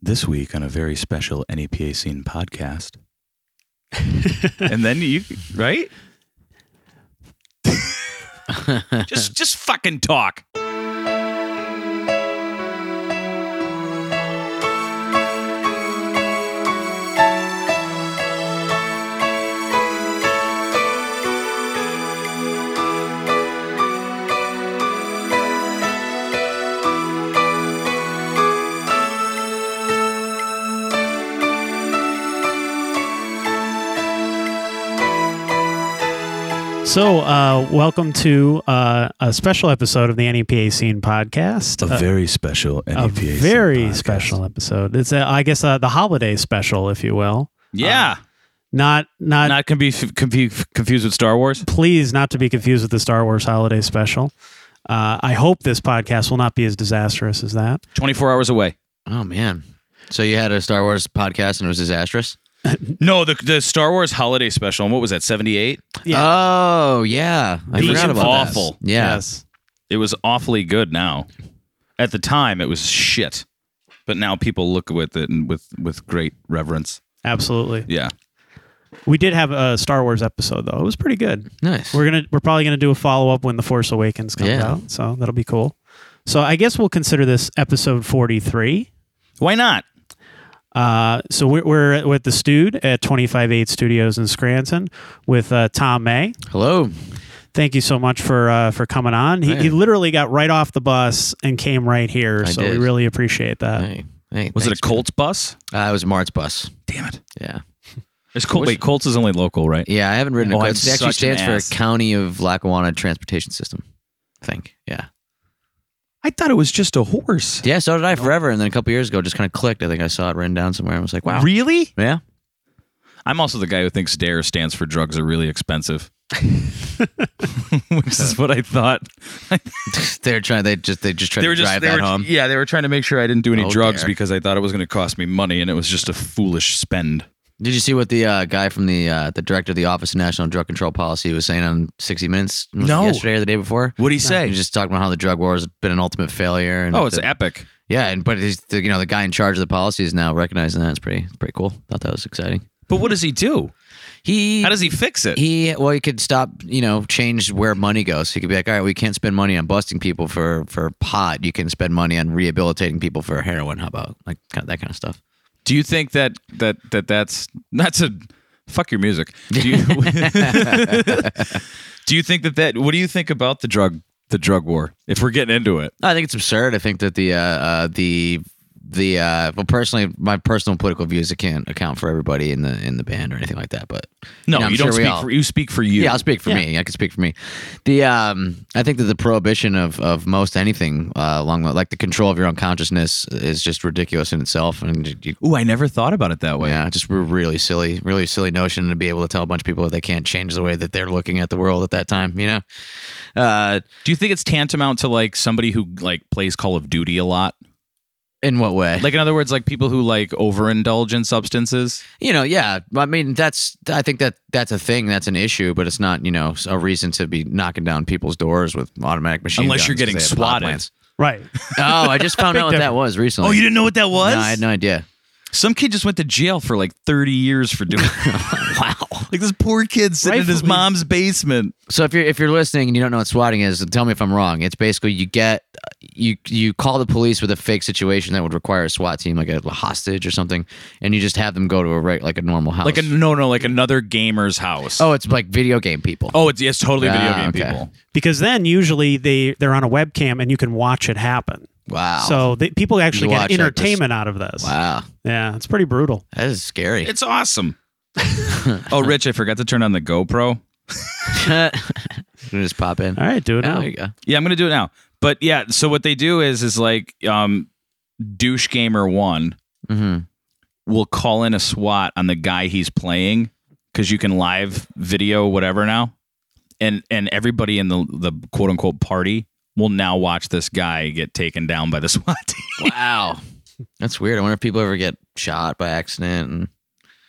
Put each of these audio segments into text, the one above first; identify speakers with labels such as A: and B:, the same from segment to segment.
A: This week on a very special NEPA scene podcast. and then you right? just just fucking talk.
B: So, uh, welcome to uh, a special episode of the NEPA Scene podcast.
A: A
B: Uh,
A: very special NEPA
B: a
A: scene
B: very
A: podcast.
B: special episode. It's, uh, I guess, uh, the holiday special, if you will.
A: Yeah.
B: Not, not,
A: Not can be f- confu- confused with Star Wars.
B: please, not to be confused with the Star Wars holiday special. Uh, I hope this podcast will not be as disastrous as that.
A: 24 hours away.
C: Oh man! So you had a Star Wars podcast and it was disastrous.
A: No, the the Star Wars holiday special. And what was that? 78?
C: Oh yeah, I
A: It was
C: forgot about
A: awful.
C: that. Yeah.
B: Yes.
A: It was awfully good now. At the time it was shit. But now people look with it and with with great reverence.
B: Absolutely.
A: Yeah.
B: We did have a Star Wars episode though. It was pretty good.
C: Nice.
B: We're gonna we're probably gonna do a follow up when the Force Awakens comes
C: Yeah.
B: out. So that'll be cool. So I guess we'll consider this episode forty three.
A: Why not?
B: Uh, so we're, we're with the Stude at 258 Studios in Scranton with uh, Tom May.
C: Hello.
B: Thank you so much for uh, for coming on. He,
C: Hey.
B: he literally got right off the bus and came right here,
C: I
B: so we really appreciate that.
C: Hey. Hey.
A: Was
C: thanks,
A: it a Colts bus?
C: man. Uh, it was Martz bus.
A: Damn it.
C: Yeah.
A: It's Colt.
C: What's-
A: Wait, Colts is only local, right?
C: Yeah. I haven't ridden
A: Oh,
C: a
A: I'm
C: Colts. It actually stands
A: ass.
C: for County of Lackawanna Transportation System. I think. Yeah.
A: I thought it was just a horse.
C: Yeah. So did I forever, and then a couple years ago, just kind of clicked. I think I saw it written down somewhere. and was like, wow.
A: Really?
C: Yeah.
A: I'm also the guy who thinks DARE stands for drugs are really expensive. Which is what I thought.
C: They're trying. They just. They just tried
A: They
C: to
A: were just
C: drive
A: they
C: that
A: were,
C: home.
A: Yeah, they were trying to make sure I didn't do any
C: Oh,
A: drugs
C: DARE.
A: because I thought it was going to cost me money and it was just a foolish spend.
C: Did you see what the uh, guy from the uh, the director of the Office of National Drug Control Policy was saying on 60 Minutes?
A: No.
C: yesterday or the day before.
A: What did
C: He
A: say?
C: He was just talking about how the drug war has been an ultimate failure. And
A: Oh, it's
C: the-
A: epic.
C: yeah, and but he's the, you know the guy in charge of the policy is now recognizing that. It's pretty pretty cool. Thought that was exciting.
A: But what does he do?
C: He
A: How does he fix it?
C: he well he could stop you know change where money goes. He could be like, all right, we can't spend money on busting people for for pot. You can spend money on rehabilitating people for heroin. How about like kind of that kind of stuff.
A: Do you think that that that that's that's a fuck your music? Do you, do you think that that what do you think about the drug the drug war? If we're getting into it,
C: I think it's absurd. I think that the uh, uh, the the uh, well, personally, my personal political views, I can't account for everybody in the in the band or anything like that. But
A: no,
C: you, know, I'm
A: you don't
C: sure
A: speak
C: all-
A: for you. Speak for you.
C: Yeah, I'll speak for me. I can speak for me. The um, I think that the prohibition of of most anything uh, along the, like the control of your own consciousness is just ridiculous in itself, and you,
A: Ooh, I never thought about it that way.
C: yeah, just really silly, really silly notion to be able to tell a bunch of people that they can't change the way that they're looking at the world at that time. You know, uh,
A: Do you think it's tantamount to like somebody who like plays Call of Duty a lot?
C: In what way?
A: Like in other words, like people who like overindulge in substances.
C: you know, yeah. I mean, that's I think that that's a thing. That's an issue, but it's not you know a reason to be knocking down people's doors with automatic machine
A: Unless
C: guns
A: you're getting
C: they have
A: swatted.
B: Right.
C: Oh, I just found out what that was recently.
A: Oh, you didn't know what that was?
C: No, I had no idea.
A: Some kid just went to jail for like 30 years for doing
C: Wow.
A: Like this poor kid sitting in his mom's basement.
C: So if you're if you're listening and you don't know what swatting is, tell me if I'm wrong. It's basically you get you you call the police with a fake situation that would require a SWAT team, like a hostage or something, and you just have them go to a right like a normal house.
A: Like a no, no, like another gamer's house.
C: oh, it's like video game people.
A: oh, it's, it's totally video
C: Ah,
A: game
C: okay.
A: people.
B: Because then usually they they're on a webcam and you can watch it happen.
C: Wow.
B: So they, people actually
C: You
B: get
C: like, this-
B: entertainment out of this.
C: wow,
B: Yeah, it's pretty brutal.
C: that is scary.
A: It's awesome. oh, Rich, I forgot to turn on the GoPro.
C: Just pop in.
B: All right, do it now.
C: there you go.
A: Yeah, I'm gonna do it now. But yeah, so what they do is is like um douche gamer one
C: hmm
A: will call in a SWAT on the guy he's playing because you can live video whatever now, and and everybody in the the quote unquote party will now watch this guy get taken down by the SWAT team.
C: Wow, that's weird. I wonder if people ever get shot by accident. And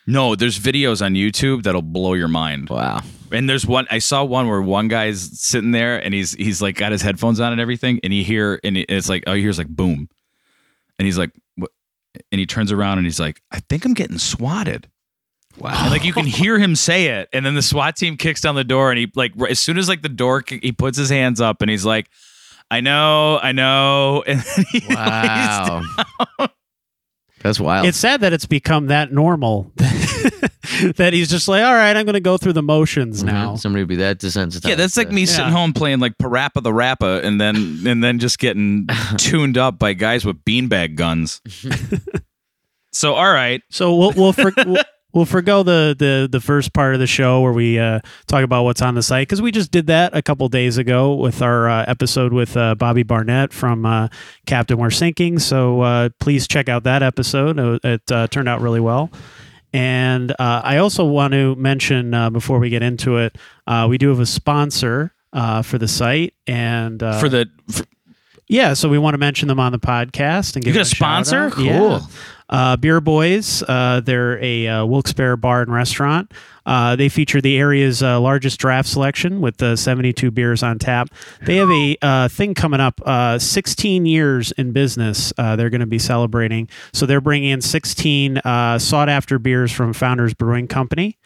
A: No, there's videos on YouTube that'll blow your mind.
C: wow,
A: And there's one I saw one where one guy's sitting there and he's he's like got his headphones on and everything, and he hear and it's like oh, he hears like boom, and he's like, what? and he turns around and he's like, I think I'm getting swatted.
C: Wow.
A: And like you can hear him say it, and then the SWAT team kicks down the door, and he like as soon as like the door, he puts his hands up, and he's like, "I know, I know," and then he
C: Wow. That's wild.
B: It's sad that it's become that normal that he's just like, all right, I'm going to go through the motions now.
C: Mhm. Somebody would be that desensitized.
A: Yeah, that's like
C: to-
A: me sitting home playing like Parappa the Rappa, and then and then just getting tuned up by guys with beanbag guns. so all right,
B: So we'll we'll for, we'll, we'll forgo the, the the first part of the show where we uh, talk about what's on the site because we just did that a couple days ago with our uh, episode with uh, Bobby Barnett from uh, Captain We're Sinking. So uh, please check out that episode. Uh, It uh, turned out really well. And uh, I also want to mention uh, before we get into it, uh, we do have a sponsor uh, for the site, and uh,
A: for the for,
B: yeah, so we want to mention them on the podcast and
A: You got a sponsor?
B: out. Yeah. Uh, Beer Boys, uh, they're a uh, Wilkes-Barre bar and restaurant. Uh, they feature the area's uh, largest draft selection with uh, 72 beers on tap. They have a uh, thing coming up, uh, 16 years in business. They're going to be celebrating. So they're bringing in 16 uh, sought-after beers from Founders Brewing Company.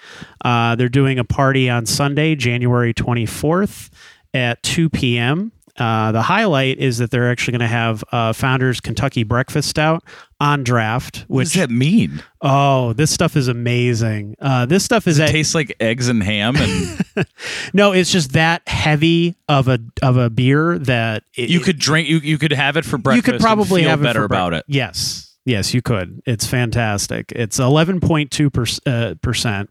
B: They're doing a party on Sunday, January 24th at 2 p.m. Uh, the highlight is that they're actually going to have uh, Founders Kentucky Breakfast Stout on draft.
A: what does that mean?
B: oh, this stuff is amazing. Uh, this stuff is
A: It
B: at,
A: tastes like eggs and ham, and
B: no, it's just that heavy of a of a beer that it,
A: you could drink. You you could have it for breakfast.
B: you could probably have
A: better
B: it
A: about
B: bre-
A: it.
B: Yes, yes, you could. It's fantastic. It's eleven point two uh, percent.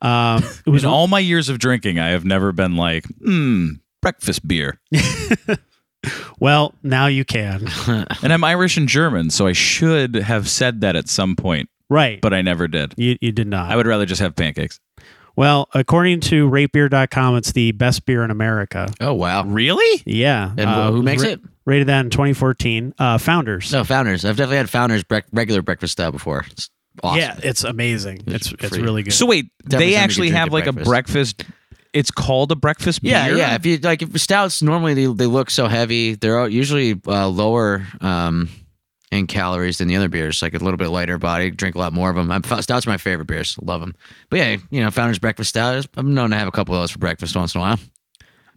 B: Um, it was
A: In all my years of drinking, I have never been like, hmm, breakfast beer.
B: well. Now you can.
A: And I'm Irish and German, so I should have said that at some point,
B: Right,
A: but I never did.
B: you you did not.
A: I would rather just have pancakes.
B: well, according to ratebeer.com, it's the best beer in America.
C: Oh wow.
A: Really?
B: Yeah.
C: And
B: uh,
C: who makes
B: ra-
C: it?
B: Rated that in 2014. Uh, Founders.
C: No, Founders. I've definitely had Founders brec- regular breakfast style before. It's awesome.
B: Yeah, it's amazing. It's
C: It's
B: it's
C: free.
B: really good.
A: So wait,
C: Definitely
A: they
C: you
A: actually
C: drink
A: have
C: at
A: like a
C: breakfast.
A: Breakfast. It's called a breakfast beer.
C: yeah. Yeah. If you like, if stouts normally they, they look so heavy, they're usually uh, lower um, in calories than the other beers. Like a little bit lighter body, drink a lot more of them. I'm, stouts are my favorite beers. Love them. But yeah, you know, Founders Breakfast Stout. I'm known to have a couple of those for breakfast once in a while.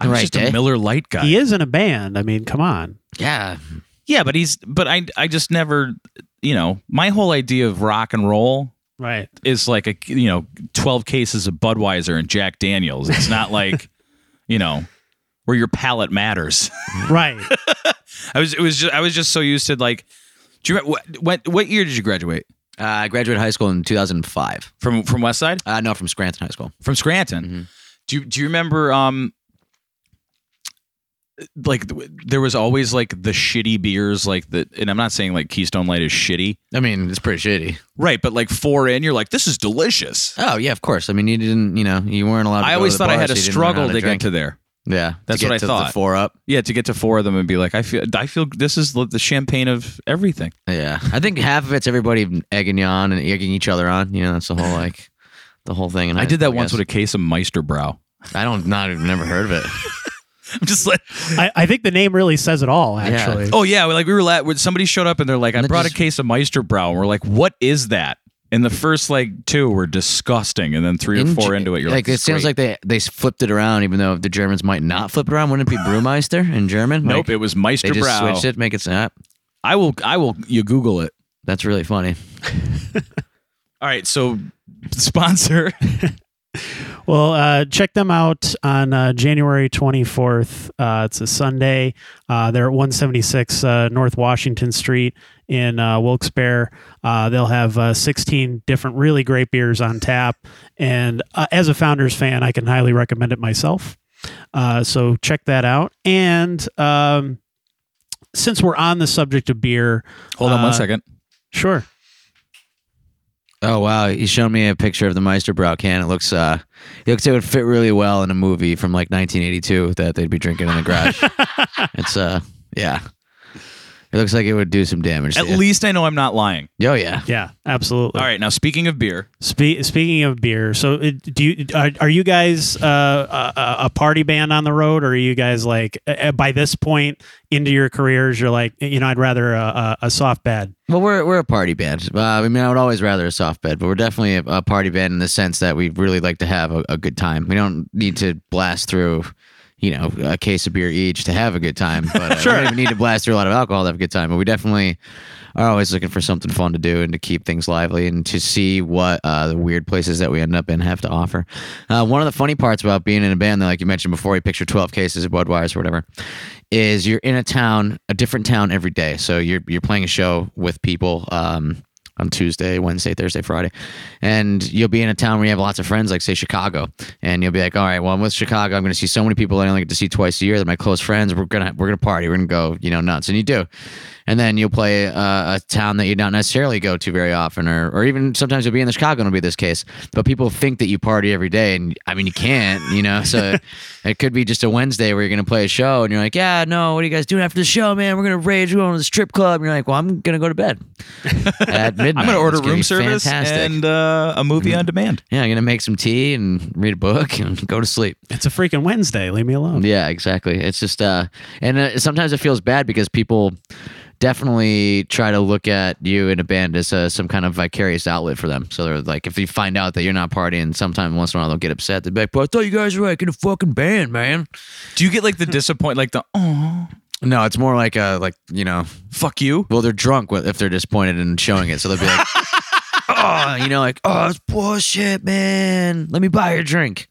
A: I'm
C: right
A: just
C: day.
A: a Miller Lite guy.
B: he is in a band. I mean, come on.
C: Yeah,
A: Yeah, but he's but I I just never you know my whole idea of rock and roll
B: Right.
A: is like a you know twelve cases of Budweiser and Jack Daniels. It's not like you know where your palate matters.
B: Right.
A: I was it was just I was just so used to like. Do you remember what what, what year did you graduate
C: uh, I graduated high school in 2005.
A: from from West Side
C: Uh, no, from Scranton High School.
A: from Scranton?
C: Mhm.
A: Do you, do you remember um like there was always like the shitty beers like the and I'm not saying like Keystone Light is shitty.
C: I mean, it's pretty shitty.
A: Right, but like four in, you're like, this is delicious.
C: Oh yeah, of course. I mean, you didn't, you know, you weren't allowed. To
A: I always
C: to
A: thought I had
C: so
A: to
C: you didn't learn how
A: struggle to,
C: drink.
A: get to there.
C: Yeah,
A: That's
C: to
A: what I
C: to
A: thought.
C: Four up.
A: Yeah, to get to four of them and be like, I feel, I feel this is the champagne of everything.
C: Yeah, I think half of it's everybody egging you on and egging each other on. You know, that's the whole like the whole thing. And
A: I did that once with a case of Meister Brau.
C: I don't not I've never heard of it.
A: I'm just like,
B: I, I think the name really says it all,
C: Yeah.
B: actually.
A: oh yeah, like we were la- when somebody showed up and they're like, I
C: And it
A: brought
C: just-
A: a case of Meister Brau, and we're like, what is that? And the first like two were disgusting, and then three or four
C: Ge-
A: into it, you're like,
C: like it seems like they they flipped it around, even though the Germans might not flip it around. Wouldn't it be Brewmeister in German?
A: nope,
C: Like,
A: it was
C: they just
A: Meister Brau.
C: switched it, make it snap.
A: I will, I will. You Google it.
C: That's really funny.
A: All right, so sponsor.
B: Well, uh, check them out on uh, January 24th. Uh, it's a Sunday. Uh, they're at 176 uh, North Washington Street in uh, Wilkes-Barre. Uh, they'll have uh, 16 different really great beers on tap. And uh, as a Founders fan, I can highly recommend it myself. Uh, so check that out. And um, since we're on the subject of beer,
A: Hold on one second.
B: sure.
C: Oh wow, he's showing me a picture of the Meister Brau can. It looks uh, it looks it would fit really well in a movie from like 1982 that they'd be drinking in the garage. it's uh, yeah, It looks like it would do some damage.
A: At
C: to you.
A: least I know I'm not lying.
C: Oh yeah.
B: Yeah, absolutely.
A: All right, now speaking of beer,
B: Spe- speaking of beer, so it, do you are, are you guys uh, a, a party band on the road, or are you guys like uh, by this point into your careers, you're like you know I'd rather a, a, a soft bed.
C: Well, we're we're a party band. Uh, I mean, I would always rather a soft bed, but we're definitely a, a party band in the sense that we really like to have a, a good time. We don't need to blast through, you know, a case of beer each to have a good time. But uh, we don't even need to blast through a lot of alcohol to have a good time. But we definitely are always looking for something fun to do and to keep things lively and to see what uh, the weird places that we end up in have to offer. Uh, one of the funny parts about being in a band, like you mentioned before, you picture twelve cases of Budweiser or whatever is you're in a town, a different town every day. So you're you're playing a show with people um, on Tuesday, Wednesday, Thursday, Friday, and you'll be in a town where you have lots of friends, like say Chicago, and you'll be like, all right, well, I'm with Chicago. I'm going to see so many people I only get to see twice a year. They're my close friends. We're gonna we're gonna party. We're gonna go, you know, nuts, and you do. And then you'll play uh, a town that you don't necessarily go to very often, or, or even sometimes you'll be in the Chicago, and it'll be this case. But people think that you party every day, and I mean, you can't, you know. So it could be just a Wednesday where you're going to play a show, and you're like, yeah, no, what are you guys doing after the show, man? We're going to rage, we're going to the strip club. And you're like, well, I'm going to go to bed at midnight.
A: I'm going to order
C: gonna
A: room service
C: fantastic.
A: and uh, a movie on demand.
C: yeah, I'm going to make some tea and read a book and go to sleep.
B: It's a freaking Wednesday. Leave me alone.
C: Yeah, exactly. It's just, uh, and uh, sometimes it feels bad because people definitely try to look at you in a band as uh, some kind of vicarious outlet for them. So they're like, if you find out that you're not partying, sometimes once in a while they'll get upset. They'll be like, "But I thought you guys were like in a fucking band, man."
A: Do you get like the disappoint, like the oh
C: No, it's more like uh, like you know,
A: fuck you?
C: well, they're drunk if they're disappointed and showing it, so they'll be like, "Oh, you know, like oh, it's bullshit, man. Let me buy you a drink."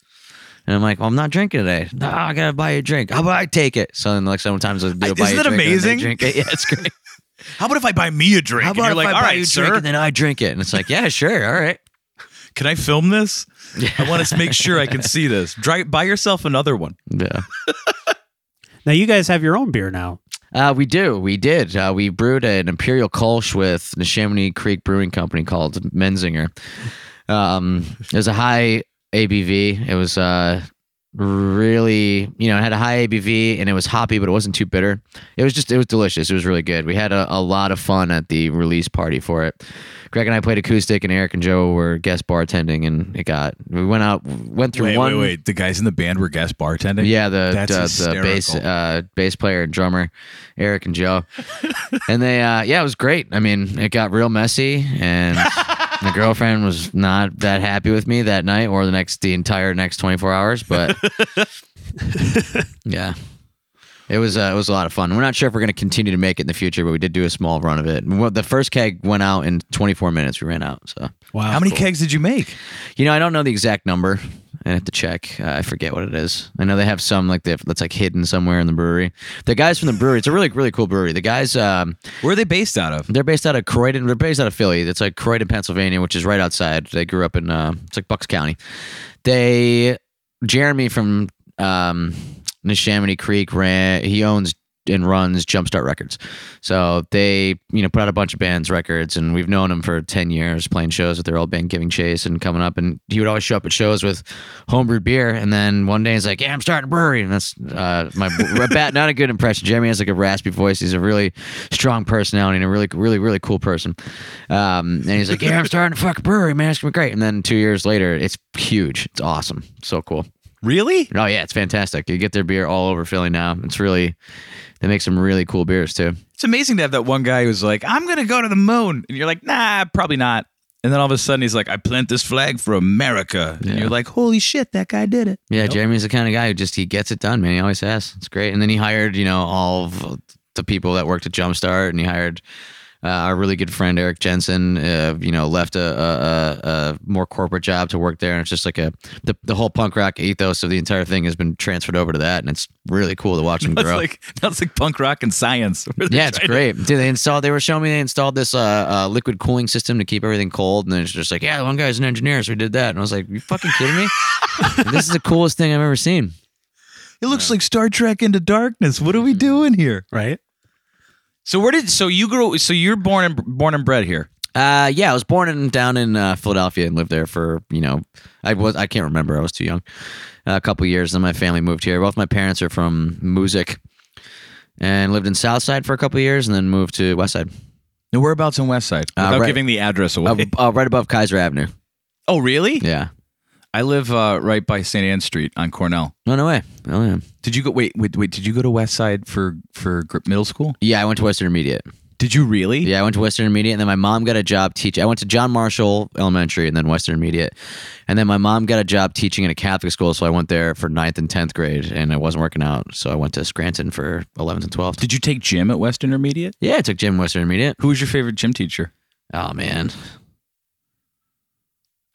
C: And I'm like, well, I'm not drinking today. No, I gotta buy you a drink. How about I take it? So then, like, sometimes they'll do
A: I-
C: a buy
A: isn't
C: you a
A: that
C: drink and they
A: amazing?
C: Drink it. Yeah, it's great.
A: How about if I buy me a drink?
C: How
A: and
C: about
A: you're
C: if
A: like,
C: I
A: all
C: buy
A: right,
C: you a drink
A: sir,
C: and then I drink it? And it's like, yeah, sure, all right.
A: can I film this? I want to make sure I can see this. Dry, buy yourself another one.
C: Yeah.
B: Now you guys have your own beer now.
C: Uh, we do. We did. Uh, we brewed an Imperial Kolsch with the Neshaminy Creek Brewing Company called Menzinger. Um, it was a high ABV. It was uh, really, you know, it had a high ABV and it was hoppy, but it wasn't too bitter. It was just, it was delicious. It was really good. We had a, a lot of fun at the release party for it. Greg and I played acoustic, and Eric and Joe were guest bartending, and it got. We went out, went through
A: Wait,
C: one.
A: wait, wait. The guys in the band were guest bartending.
C: Yeah, the
A: That's
C: the, the bass uh, bass player and drummer, Eric and Joe, and they uh, yeah, it was great. I mean, it got real messy, and my girlfriend was not that happy with me that night or the next the entire next twenty four hours. But yeah, it was uh, it was a lot of fun. We're not sure if we're going to continue to make it in the future, but we did do a small run of it. And what- The first keg went out in twenty four minutes. We ran out. So
B: Wow.
A: How many kegs did you make?
C: you know, I don't know the exact number. I have to check. Uh, I forget what it is. I know they have some like that- that's like hidden somewhere in the brewery. The guys from the brewery, it's a really really cool brewery. The guys, um,
A: Where are they based out of?
C: they're based out of Croydon. They're based out of Philly. It's like Croydon, Pennsylvania, which is right outside. They grew up in uh, it's like Bucks County. They Jeremy from um, Neshaminy Creek ran. He owns and runs Jumpstart Records. So they, you know, put out a bunch of bands records, and we've known him for ten years, playing shows with their old band Giving Chase and coming up. And he would always show up at shows with homebrewed beer, and then one day he's like, "Yeah, I'm starting a brewery," and that's uh, my not a good impression. Jeremy has like a raspy voice. He's a really strong personality and a really, really, really cool person. Um, and he's like, "Yeah, I'm starting a fucking brewery, man. It's gonna be great." And then two years later, it's huge. It's awesome. So cool.
A: Really?
C: Oh yeah, it's fantastic. You get their beer all over Philly now. It's really they make some really cool beers too.
A: It's amazing to have that one guy who's like, I'm going to go to the moon. And you're like, nah, probably not. And then all of a sudden he's like, I plant this flag for America.
C: Yeah.
A: And you're like, holy shit, that guy did it.
C: Yeah, Jeremy's the kind of guy who just he gets it done, man. He always has. It's great. And then he hired, you know, all of the people that worked at Jumpstart, and he hired uh, our really good friend Eric Jensen. Uh, you know, left a, a, a, a more corporate job to work there, and it's just like a the, the whole punk rock ethos of the entire thing has been transferred over to that, and it's really cool to watch him
A: That's
C: grow.
A: like that's like punk rock and science.
C: Yeah, it's
A: trying to-
C: great. Dude, they installed. They were showing me they installed this uh, uh, liquid cooling system to keep everything cold, and then it's just like, yeah, one guy's an engineer, so we did that, and I was like, you fucking kidding me? this is the coolest thing I've ever seen.
A: It looks like Star Trek Into Darkness. What are we doing here?
B: right?
A: So where did so you grew? So you're born and born and bred here.
C: Uh, yeah, I was born in down in uh, Philadelphia and lived there for you know, I was I can't remember. I was too young. a couple years, then my family moved here. Both my parents are from Moosic, and lived in Southside for a couple years, and then moved to Westside,
A: Now, whereabouts in West Side?
C: Uh,
A: Without
C: right-
A: giving the address away.
C: uh, uh, right above Keyser Avenue.
A: oh, really?
C: Yeah.
A: I live uh, right by St. Anne Street on Cornell.
C: No, no way. Oh yeah.
A: Did you go? Wait, wait, wait. Did you go to West Side for for gr- middle school?
C: Yeah, I went to Western Intermediate.
A: Did you really?
C: Yeah, I went to Western Intermediate, and then my mom got a job teaching. I went to John Marshall Elementary and then Western Intermediate, and then my mom got a job teaching in a Catholic school, so I went there for ninth and tenth grade, and it wasn't working out, so I went to Scranton for eleventh and twelfth.
A: Did you take gym at Western Intermediate?
C: Yeah, I took gym in Western Intermediate.
A: Who was your favorite gym teacher?
C: Oh man,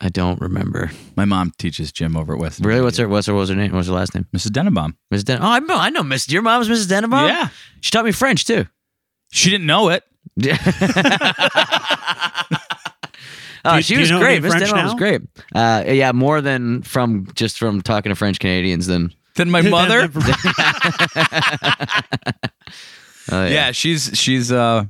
C: I don't remember.
A: My mom teaches gym over at West.
C: Really, what's her
A: Intermediate.
C: what's her what was her name? What's her last name?
A: Mrs. Denenbaum.
C: Mrs. Den. Oh, I know, I know, Miss. Your mom's Mrs. Denenbaum.
A: Yeah,
C: she taught me French too.
A: she didn't know it.
C: oh,
B: Do-
C: she
B: do you
C: was
B: know
C: great.
B: any
C: Miss
B: French
C: Denenbaum was
B: now?
C: great. Uh, yeah, more than from just from talking to French Canadians than.
A: Then my mother.
C: Oh,
A: yeah. she's she's uh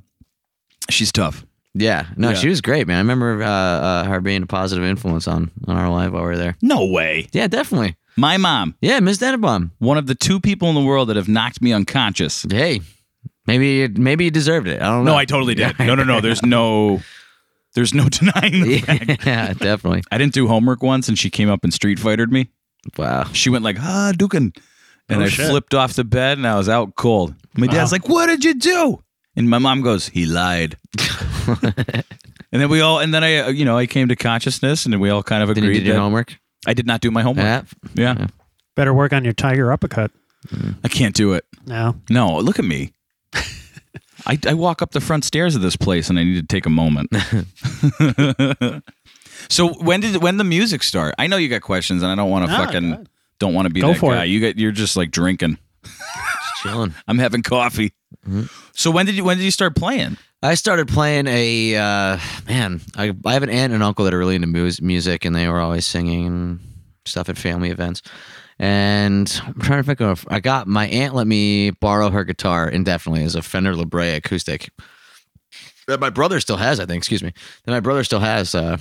A: she's tough.
C: Yeah, no,
A: Yeah.
C: she was great, man. I remember uh, uh, her being a positive influence on on our life while we were there.
A: No way.
C: Yeah, definitely.
A: My mom,
C: Yeah, Miss Denenbaum.
A: one of the two people in the world that have knocked me unconscious.
C: Hey, maybe maybe you deserved it. I don't know.
A: No, I totally did. No, no, no. There's no, there's no denying the fact.
C: yeah, definitely.
A: I didn't do homework once, and she came up and street fightered me.
C: Wow.
A: She went like, "Ah, Dukin," and
B: Oh,
A: I
B: shit.
A: flipped off the bed, and I was out cold. My dad's
B: Wow.
A: like, "What did you do?" And my mom goes, "He lied." and then we all, and then I, uh, you know, I came to consciousness, and then we all kind of
C: Did you
A: agreed
C: do your
A: that
C: homework?
A: I did not do my homework.
C: Yeah.
A: yeah,
B: Better work on your tiger uppercut.
A: I can't do it.
B: No.
A: No, look at me. I, I walk up the front stairs of this place and I need to take a moment. so when did when the music start? I know you got questions and I don't want to
B: No,
A: fucking
B: go ahead.
A: don't want to be
B: Go
A: that
B: for
A: guy.
B: it.
A: You got you're just like drinking.
C: Just chilling.
A: I'm having coffee.
B: Mm-hmm.
A: So when did you when did you start playing?
C: I started playing a uh, man. I I have an aunt and uncle that are really into mus- music, and they were always singing stuff at family events. And I'm trying to think of. I got my aunt let me borrow her guitar indefinitely as a Fender LeBray acoustic. That my brother still has, I think. Excuse me. That my brother still has. Uh,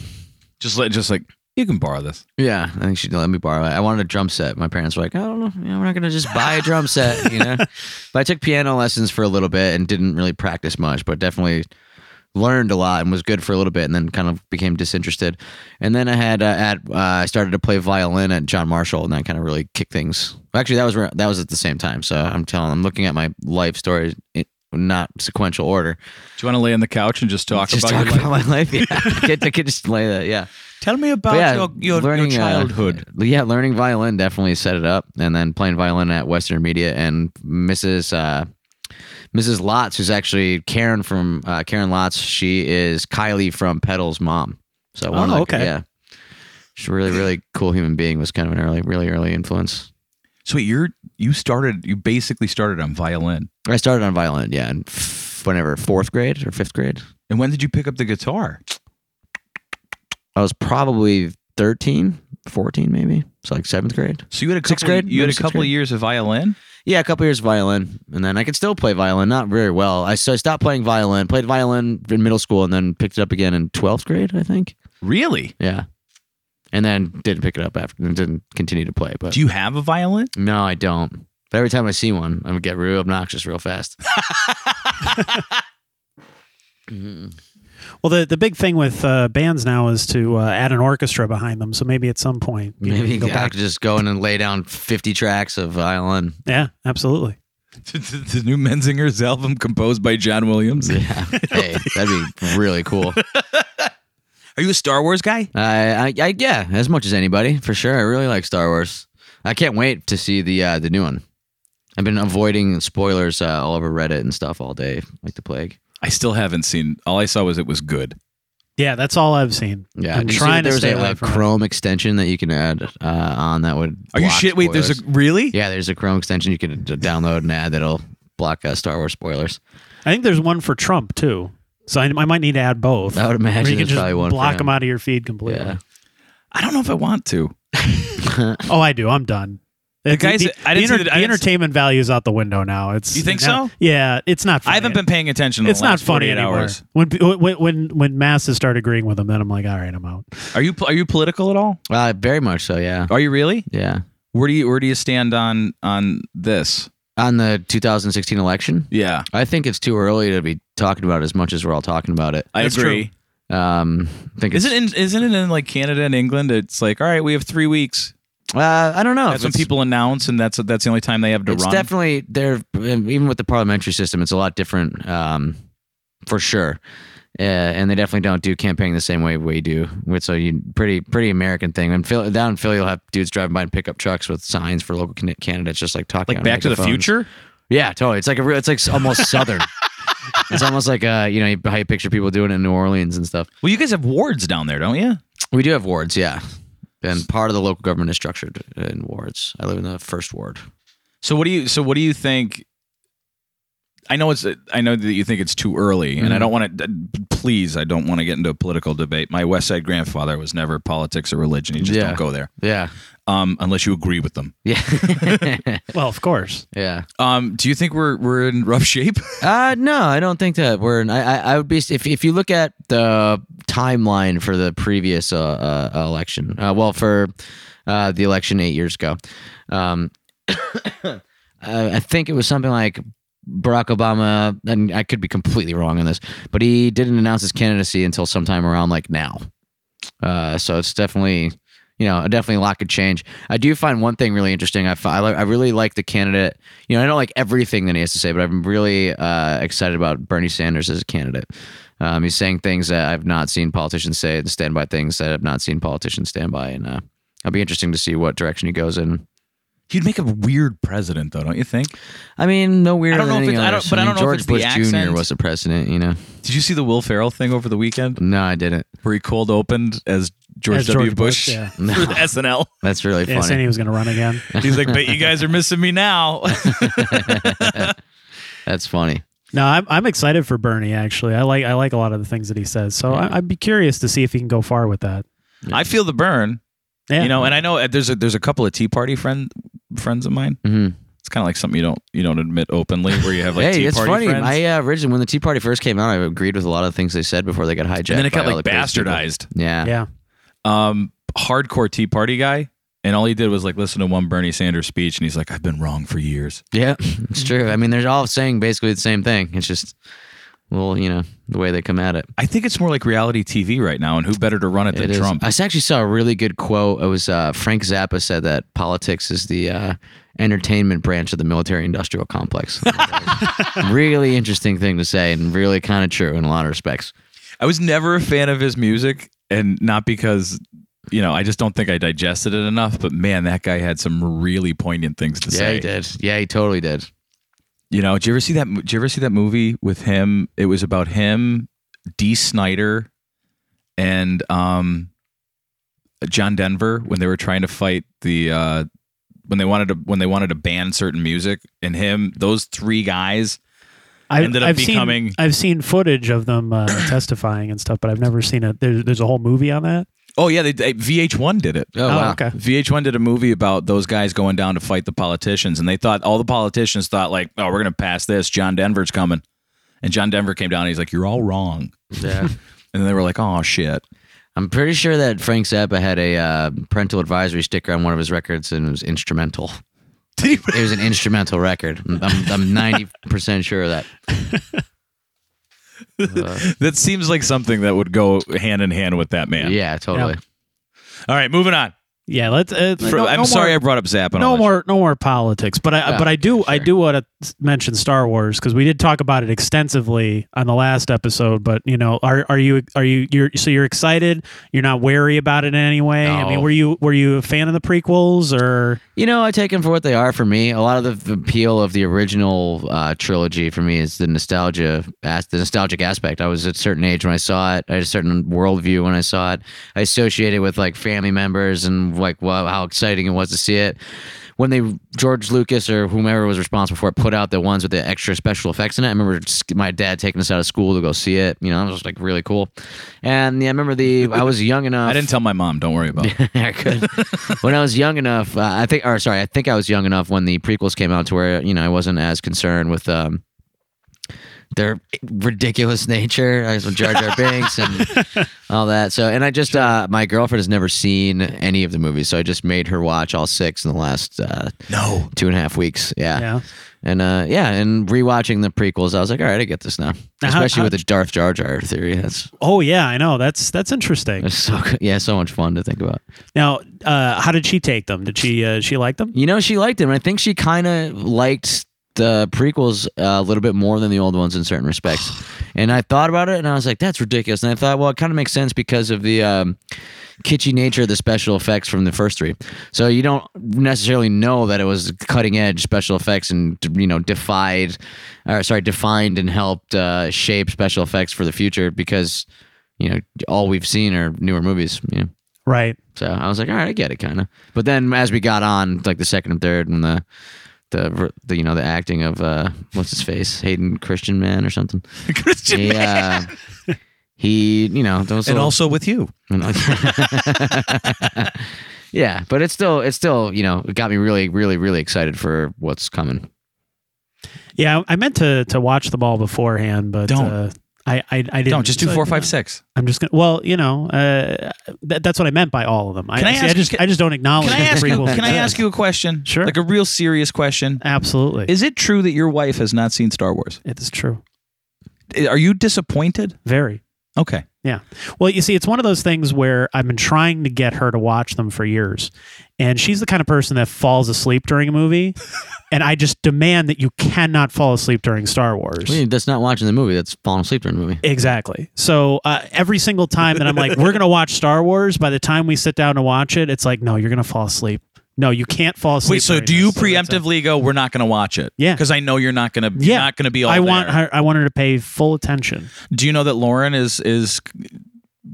A: Just let just like you can borrow this.
C: yeah, I think she let me borrow it. I wanted a drum set. My parents were like, I don't know, you know, we're not gonna just buy a drum set, you know. but I took piano lessons for a little bit and didn't really practice much, but definitely learned a lot and was good for a little bit, and then kind of became disinterested. And then I had uh, at uh, I started to play violin at John Marshall, and that kind of really kicked things. Actually, that was that was at the same time. So I'm telling, I'm looking at my life story. in not sequential order.
A: Do you want to lay on the couch and just talk
C: just
A: about
C: talk
A: your life?
C: about my life. Yeah, I could, I could just lay that. Yeah.
A: Tell me about
C: yeah,
A: your, your,
C: learning,
A: your
C: uh,
A: childhood.
C: yeah, learning violin definitely set it up, and then playing violin at Western Media and Mrs. Uh, Mrs. Lotz, who's actually Karen from uh, Karen Lotz. She is Kiley from Petal's mom. So one
B: Oh,
C: of the-
B: okay.
C: yeah, she's a really really cool human being. Was kind of an early, really early influence.
A: so you're you started you basically started on violin.
C: I started on violin, yeah, in f- whenever fourth grade or fifth grade.
A: And when did you pick up the guitar?
C: I was probably 13, 14 maybe. So like seventh grade.
A: So you had a couple,
C: Sixth grade?
A: You had a couple
C: grade?
A: years of violin.
C: Yeah, a couple years of violin, and then I could still play violin, not very well. I so I stopped playing violin, played violin in middle school, and then picked it up again in twelfth grade, I think.
A: Really?
C: Yeah, and then didn't pick it up after, and didn't continue to play. But
A: Do you have a violin?
C: no, I don't. But every time I see one, I would get real obnoxious real fast. Mhm.
B: Well, the the big thing with uh, bands now is to uh, add an orchestra behind them. So maybe at some point, you know,
C: Maybe
B: you can
C: I
B: back.
C: could just go in and lay down fifty tracks of violin.
B: Yeah, absolutely.
A: the new Menzingers album composed by John Williams.
C: Yeah, hey, that'd be really cool.
A: Are you a Star Wars guy?
C: I, I, I, yeah, as much as anybody, for sure. I really like Star Wars. I can't wait to see the uh, the new one. I've been avoiding spoilers uh, all over Reddit and stuff all day, like the plague.
A: I still haven't seen. All I saw was it was good.
B: Yeah, that's all I've seen.
C: Yeah,
B: I'm
C: did see
B: trying to
C: there's
B: stay
C: a,
B: away
C: a
B: from it.
C: Chrome extension that you can add uh, on that would.
A: Are you
C: block
A: shit? Wait, there's a
C: spoilers.
A: really?
C: yeah, there's a Chrome extension you can d- download and add that'll block uh, Star Wars spoilers.
B: I think there's one for Trump too. So I, I might need to add both.
C: I would
B: Where
C: imagine
B: you can
C: there's
B: just
C: probably one. for
B: block
C: him.
B: them out of your feed completely.
C: Yeah.
A: I don't know if I want to.
B: Oh, I do. I'm done. The,
A: guys-
B: the,
A: I didn't
B: the,
A: see the- I
B: the entertainment value is out the window now. It's
A: You think
B: now-
A: so?
B: Yeah, it's not. Funny.
A: I haven't been paying attention. In
B: It's
A: the
B: not funny anymore.
A: Hours.
B: When when when when masses start agreeing with them, then I'm like, all right, I'm out.
A: Are you are you political at all?
C: Uh, very much so. Yeah.
A: Are you really?
C: Yeah.
A: Where do you where do you stand on on this?
C: On the 2016 election,
A: Yeah,
C: I think it's too early to be talking about it as much as we're all talking about it.
A: I
B: That's
A: agree.
C: Um, I think
A: Isn't it in, isn't it in like Canada and England? It's like all right, we have three weeks.
C: Uh, I don't know.
A: That's when people announce, and that's that's the only time they have to
C: it's
A: run.
C: definitely there. Even with the parliamentary system, it's a lot different, um, for sure. Uh, and they definitely don't do campaigning the same way we do. It's a you- pretty pretty American thing. And Philly, down in Philly, you'll have dudes driving by in pickup trucks with signs for local candidates, just like talking.
A: like Back to the. Future.
C: Yeah, totally. It's like a real. It's like almost southern. it's almost like uh, you know how you picture people doing it in New Orleans and stuff.
A: Well, you guys have wards down there, don't you?
C: We do have wards, yeah. And part of the local government is structured in wards. I live in the first ward.
A: So what do you so what do you think I know it's I know that you think it's too early and I
C: Mhm.
A: don't want to please I don't want to get into a political debate. My West Side grandfather was never politics or religion. You just
C: Yeah.
A: don't go there.
C: Yeah,
A: Um unless you agree with them.
C: yeah,
B: Well, of course.
C: yeah.
A: Um do you think we're we're in rough shape?
C: Uh, no, I don't think that we're. In, I, I, I would be if if you look at the timeline for the previous uh, uh, election. Uh, well, for uh, the election eight years ago, um, I think it was something like Barack Obama, and I could be completely wrong on this, but he didn't announce his candidacy until sometime around like now. Uh, so it's definitely. You know, definitely a lot could change. I do find one thing really interesting. I, I, I really like the candidate. You know, I don't like everything that he has to say, but I'm really uh, excited about Bernie Sanders as a candidate. Um, he's saying things that I've not seen politicians say and stand by things that I've not seen politicians stand by. And uh, it'll be interesting to see what direction he goes in.
A: He'd make a weird president though, don't you think?
C: I mean, no weirder
A: I don't know
C: than
A: if it's- I don't- but I
C: mean,
A: don't know if
C: George
A: it's the
C: Bush Jr. was the president, you know?
A: Did you see the Will Ferrell thing over the weekend
C: No, I didn't.
A: where he cold opened as George
B: As
A: W.
B: George
A: Bush,
B: Bush, yeah.
A: for
C: No.
A: SNL?
C: That's really
B: Yeah, saying
C: funny.
B: he was going to run again.
A: He's like, "Bet you guys are missing me now."
C: That's funny.
B: No, I'm, I'm excited for Bernie. Actually, I like I like a lot of the things that he says. So I, I'd be curious to see if he can go far with that.
A: I feel the burn.
B: Yeah,
A: You know, and I know uh, there's a there's a couple of Tea Party friend friends of mine.
C: hmm
A: It's kind of like something you don't you don't admit openly, where you have like
C: hey,
A: Tea
C: it's
A: Party
C: funny.
A: friends,
C: I uh, originally, when the Tea Party first came out, I agreed with a lot of the things they said before they got hijacked.
A: and then it got like
C: the crazy people.
A: bastardized.
C: Yeah.
B: yeah.
A: Um, hardcore Tea Party guy, and all he did was like listen to one Bernie Sanders speech, and he's like, "I've been wrong for years."
C: Yeah, it's true. I mean, they're all saying basically the same thing. It's just, well, you know, the way they come at it.
A: I think it's more like reality TV right now, and who better to run it than
C: It.
A: Trump?
C: I actually saw a really good quote. It was uh, Frank Zappa said that politics is the uh, entertainment branch of the military-industrial complex. really interesting thing to say, and really kind of true in a lot of respects.
A: I was never a fan of his music, and not because you know I just don't think I digested it enough. But man, that guy had some really poignant things to
C: Yeah,
A: say.
C: Yeah, he did. Yeah, he totally did.
A: You know, did you ever see that? Did you ever see that movie with him? It was about him, Dee Snider, and um, John Denver when they were trying to fight the uh, when they wanted to when they wanted to ban certain music, and him. Those three guys.
B: I,
A: Ended up
B: I've
A: becoming-
B: Seen, I've seen footage of them uh, testifying and stuff, but I've never seen it. There's, there's a whole movie on that.
A: Oh yeah, they, they, VH1 did it.
C: Oh, wow.
B: okay.
A: VH1 did a movie about those guys going down to fight the politicians, and they thought all the politicians thought like, "Oh, we're gonna pass this. John Denver's coming," and John Denver came down. and He's like, "You're all wrong,"
C: Yeah.
A: and then they were like, "Oh shit."
C: I'm pretty sure that Frank Zappa had a uh, parental advisory sticker on one of his records, and it was instrumental.
A: Did he-
C: It was an instrumental record. I'm, I'm 90% sure of that. Uh,
A: that seems like something that would go hand in hand with that man.
C: yeah, totally.
A: All right, moving on.
B: Yeah, let's. Uh,
A: For-
B: no-
A: I'm
B: no
A: sorry
B: more-
A: I brought up Zappa.
B: no
A: all that
B: more no more politics but i
C: Yeah,
B: but i do i do want to mention star wars because we did talk about it extensively on the last episode but you know are are you are you you're so you're excited you're not wary about it in any way i mean were you were you a fan of the prequels or
C: You know, I take them for what they are for me. A lot of the appeal of the original uh, trilogy for me is the nostalgia, as- the nostalgic aspect. I was at a certain age when I saw it. I had a certain worldview when I saw it. I associated with like family members and like how exciting it was to see it. When they George Lucas or whomever was responsible for it put out the ones with the extra special effects in it, I remember my dad taking us out of school to go see it. You know, it was like really cool. And yeah, I remember the I was young enough.
A: I didn't tell my mom. Don't worry about it.
C: I when I was young enough, uh, I think, or sorry, I think I was young enough when the prequels came out to where you know I wasn't as concerned with, um, their ridiculous nature, I with Jar Jar Binks and all that. So, and I just uh, my girlfriend has never seen any of the movies, so I just made her watch all six in the last uh,
A: No.
C: two and a half weeks. Yeah.
B: Yeah.
C: And uh, yeah, and rewatching the prequels, I was like, all right, I get this now.
B: Now, how-
C: Especially with the Darth Jar Jar theory. That's,
B: Oh yeah, I know. That's that's interesting.
C: that's so good. yeah, so much fun to think about.
B: Now, uh, how did she take them? Did she uh, she like them?
C: You know, she liked them. I think she kind of liked the prequels uh, a little bit more than the old ones in certain respects. and I thought about it, and I was like, "That's ridiculous." And I thought, well, it kind of makes sense because of the um, kitschy nature of the special effects from the first three. So you don't necessarily know that it was cutting edge special effects and you know defied, or sorry, defined and helped uh, shape special effects for the future because you know all we've seen are newer movies. You know?
B: Right.
C: So I was like, all right, I get it, kind of. But then as we got on, like the second and third, and the the, the you know the acting of uh what's his face Hayden Christian man or something.
A: Christian
C: He uh, he you know those
A: and
C: little-
A: also with you.
C: yeah, but it's still it's still you know it got me really really really excited for what's coming.
B: Yeah, I meant to to watch them all beforehand, but
A: Don't.
B: Uh, I, I I didn't.
A: Don't just do four,
B: know,
A: six.
B: I'm just gonna. Well, you know, uh, that, that's what I meant by all of them.
A: Can I
B: see,
A: ask
B: just I just don't acknowledge.
A: Can I ask you?
B: prequels
A: Can I
B: exist.
A: ask you a question?
B: Sure.
A: Like a real serious question.
B: Absolutely,
A: Is it true that your wife has not seen Star Wars?
B: it is true.
A: Are you disappointed?
B: Very.
A: Okay.
B: Yeah. Well, you see, it's one of those things where I've been trying to get her to watch them for years. And she's the kind of person that falls asleep during a movie. and I just demand that you cannot fall asleep during Star Wars.
C: I mean, that's not watching the movie. That's falling asleep during the movie.
B: Exactly. So uh, every single time that I'm like, we're going to watch Star Wars, by the time we sit down to watch it, it's like, no, you're going to fall asleep. No, you can't fall asleep.
A: Wait. So do you
B: this. So that's a-
A: preemptively go? We're not going to watch it.
B: Yeah.
A: Because I know you're not going to.
B: Yeah.
A: not going to be all
B: I want
A: there.
B: her. I want her to pay full attention.
A: Do you know that Lauren is is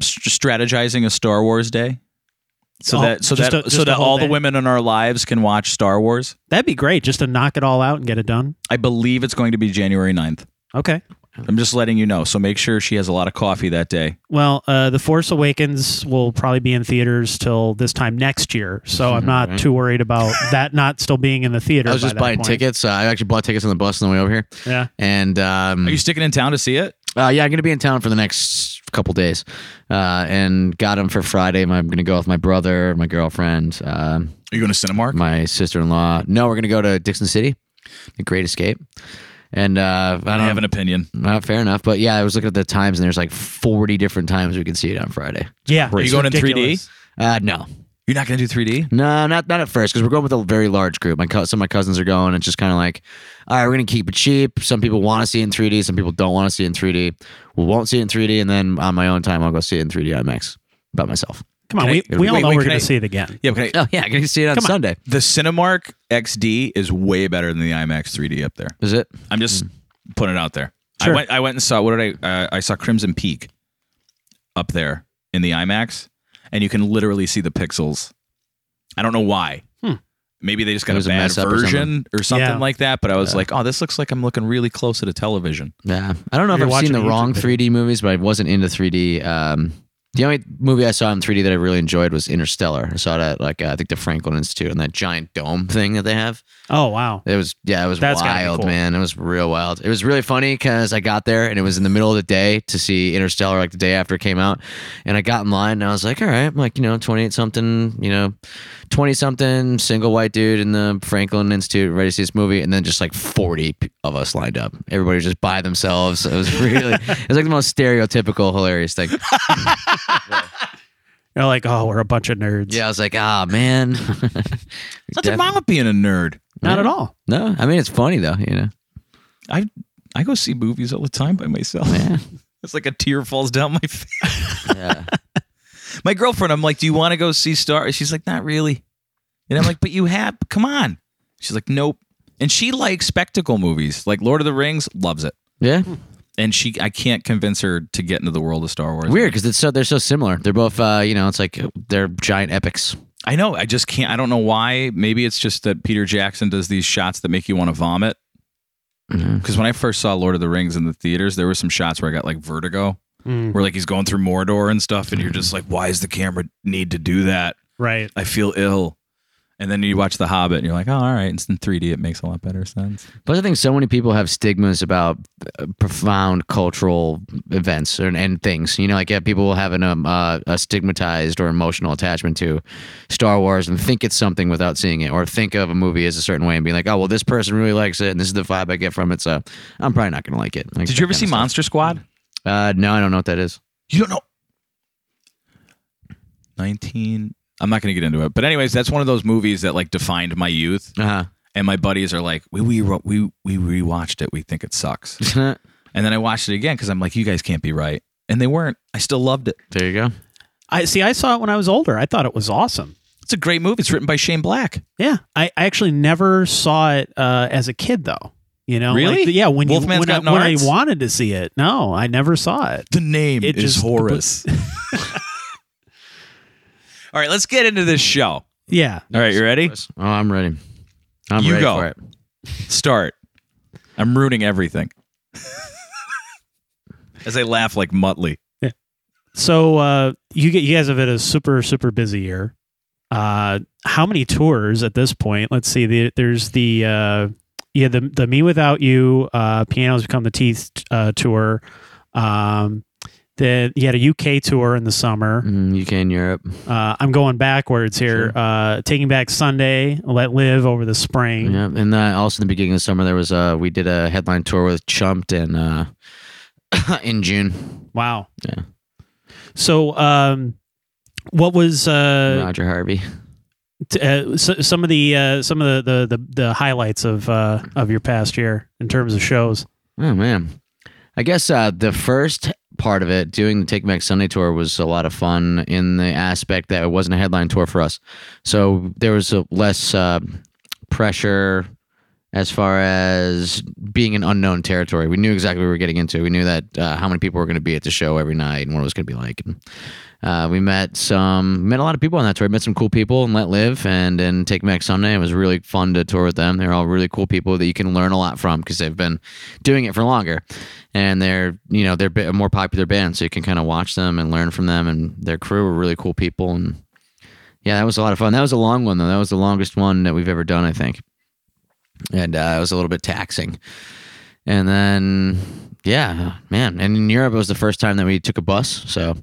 A: strategizing a Star Wars day? So
B: Oh,
A: that so that
B: a-
A: so that all the women in our lives can watch Star Wars.
B: That'd be great, just to knock it all out and get it done.
A: I believe it's going to be January 9th.
B: Okay.
A: I'm just letting you know. So make sure she has a lot of coffee that day.
B: Well, uh, The Force Awakens will probably be in theaters till this time next year, so I'm not
C: Right.
B: too worried about that not still being in the theater.
C: I was
B: by
C: just
B: that
C: buying
B: point.
C: tickets. Uh, I actually bought tickets on the bus on the way over here,
B: Yeah.
C: and um,
A: Are you sticking in town to see it?
C: Uh, yeah, I'm gonna be in town for the next couple days, uh, and got them for Friday. I'm gonna go with my brother, my girlfriend, um,
A: Are you going to Cinemark?
C: my sister-in-law. No, we're gonna go to Dickson City, the Great Escape, and uh, I
A: I
C: don't
A: have an opinion.
C: Not fair enough, but yeah, I was looking at the times, and there's like 40 different times we can see it on Friday.
B: Yeah.
A: Are you
B: it's
A: going in 3D?
C: Uh, no,
A: You're not going to do 3D?
C: no, not not at first because we're going with a very large group. My co- some of my cousins are going. It's just kind of like, all right, we're gonna keep it cheap. Some people want to see it in 3D, some people don't want to see it in 3D. We won't see it in 3D, and then on my own time, I'll go see it in 3D IMAX by myself.
B: Come on,
A: Can
B: we,
A: I-
B: we all know
A: wait,
B: we're going to see it again.
A: Yeah, but
C: Oh yeah, I can see it on
B: Come on.
C: Sunday.
A: the Cinemark XD is way better than the IMAX 3D up there.
C: Is it?
A: I'm just putting it out there.
B: Sure.
A: I went. I went and saw. What did I? Uh, I saw Crimson Peak up there in the IMAX, and you can literally see the pixels. I don't know why.
B: Hmm.
A: Maybe they just got a
C: was a
A: bad
C: or
A: version or something,
B: Yeah.
A: like that. But I was
C: Yeah.
A: like, oh, this looks like I'm looking really close at a television.
C: Yeah. I don't know if
B: You're
C: I've seen the wrong 3D movies, but I wasn't into 3D. Um, the only movie I saw in 3D that I really enjoyed was Interstellar. I saw it at like uh, I think the Franklin Institute and that giant dome thing that they have.
B: Oh, wow.
C: It was yeah, it was
B: That's
C: wild,
B: cool.
C: man. It was real wild. It was really funny because I got there and it was in the middle of the day to see Interstellar, like the day after it came out. And I got in line and I was like, all right, I'm like you know, 28 something, you know, 20 something, single white dude in the Franklin Institute, ready to see this movie, and then just like 40 of us lined up. Everybody was just by themselves. It was really, it was like the most stereotypical, hilarious thing.
B: You're like, oh, we're a bunch of nerds.
C: Yeah, I was like, ah, man.
A: Nothing wrong with being a nerd.
B: Not at all.
C: No, I mean it's funny though, you know.
A: I I go see movies all the time by myself.
C: Yeah.
A: It's like a tear falls down my face.
C: Yeah.
A: My girlfriend, I'm like, do you want to go see Star? She's like, not really. And I'm like, but you have. Come on. She's like, nope. And she likes spectacle movies, like Lord of the Rings. Loves it.
C: Yeah.
A: And she, I can't convince her to get into the world of Star Wars.
C: Weird because it's so they're so similar. They're both uh, you know, it's like they're giant epics.
A: I know. I just can't. I don't know why. Maybe it's just that Peter Jackson does these shots that make you want to vomit. Because when I first saw Lord of the Rings in the theaters, there were some shots where I got like vertigo,
B: Mm,
A: where like he's going through Mordor and stuff, and you're just like, why does the camera need to do that?
B: right.
A: I feel ill. And then you watch The Hobbit, and you're like, oh, all right. It's in 3D. It makes a lot better sense.
C: Plus, I think so many people have stigmas about uh, profound cultural events and, and things. You know, like yeah, people will have an, um, uh, a stigmatized or emotional attachment to Star Wars and think it's something without seeing it, or think of a movie as a certain way and be like, oh, well, this person really likes it, and this is the vibe I get from it, so I'm probably not going to like it. Like
A: Did you ever see
C: of stuff.
A: Monster Squad?
C: Uh, no, I don't know what that is.
A: You don't know. 19. I'm not going to get into it. But, anyways, that's one of those movies that like defined my youth.
C: Uh huh.
A: And my buddies are like, we, we, we, we rewatched it. We think it sucks. And then I watched it again because I'm like, you guys can't be right. And they weren't. I still loved it.
C: There you go.
B: I see. I saw it when I was older. I thought it was awesome.
A: It's a great movie. It's written by Shane Black.
B: Yeah, I, I actually never saw it uh, as a kid though. You know,
A: Really?
B: Like, yeah, when you
A: Wolfman's
B: when, I,
A: Got
B: when I wanted to see it, no, I never saw it.
A: The name
B: It
A: is
B: just-
A: Horace. All right, let's get into this show.
B: Yeah,
A: All right, you ready?
C: Oh, I'm ready. I'm
A: You
C: ready
A: go.
C: for it.
A: Start. I'm ruining everything. As I laugh like Muttley. Yeah.
B: So uh, you get you guys have had a super super busy year. Uh, how many tours at this point? Let's see. The, there's the uh, yeah the the Me Without You uh, Pianos Become the Teeth uh, tour. Um, the you had a UK tour in the summer.
C: Mm, UK and Europe.
B: Uh, I'm going backwards here. Uh, Taking Back Sunday, Let Live over the spring.
C: Yeah, and uh, also in the beginning of the summer, there was uh, we did a headline tour with Chumped and uh, in June.
B: Wow.
C: Yeah.
B: So, um, what was uh,
C: Roger Harvey.
B: Uh, s- some of the uh, some of the, the, the, the highlights of uh, of your past year in terms of shows?
C: Oh man, I guess uh, the first part of it, doing the Take Back Sunday tour, was a lot of fun in the aspect that it wasn't a headline tour for us, so there was less uh, pressure as far as being an unknown territory. We knew exactly what we were getting into. We knew that uh, how many people were going to be at the show every night and what it was going to be like. And, uh, we met some, met a lot of people on that tour. Met some cool people and Let Live and and Take Me Back Sunday. It was really fun to tour with them. They're all really cool people that you can learn a lot from because they've been doing it for longer, and they're you know they're a more popular band, so you can kind of watch them and learn from them. And their crew were really cool people, and yeah, that was a lot of fun. That was a long one though. That was the longest one that we've ever done, I think, and uh, it was a little bit taxing. And then yeah, man, and in Europe it was the first time that we took a bus, so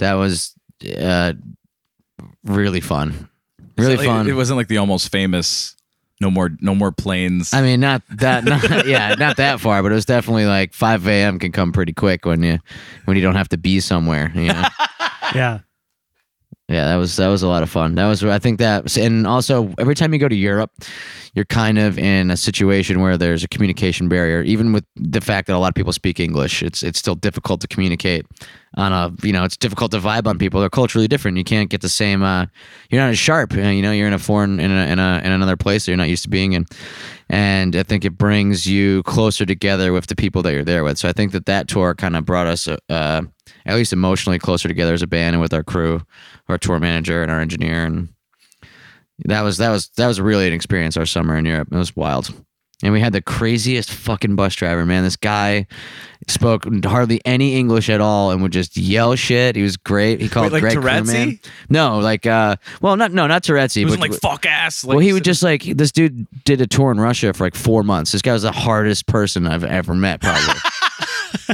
C: that was uh, really fun. Really
A: Like,
C: fun.
A: It wasn't like the almost famous no more no more planes.
C: I mean, not that, not, yeah, not that far, but it was definitely like 5 a.m. can come pretty quick when you when you don't have to be somewhere. You know?
B: Yeah.
C: yeah, that was that was a lot of fun. That was I think that, and also every time you go to Europe, you're kind of in a situation where there's a communication barrier. Even with the fact that a lot of people speak English, it's it's still difficult to communicate on a you know it's difficult to vibe on people. They're culturally different. You can't get the same. Uh, you're not as sharp. uh, You know, you're in a foreign in a, in a in another place that you're not used to being in, and I think it brings you closer together with the people that you're there with. So I think that that tour kind of brought us. Uh, at least emotionally closer together as a band and with our crew, our tour manager and our engineer, and that was that was that was really an experience. Our summer in Europe, it was wild, and we had the craziest fucking bus driver. Man, this guy spoke hardly any English at all and would just yell shit. He was great. He called
A: like
C: Greg? Crewman. No, like uh, well, not no, not Tourette's.
A: it wasn't like fuck ass. Like
C: well, he would just like this dude did a tour in Russia for like four months. This guy was the hardest person I've ever met, probably.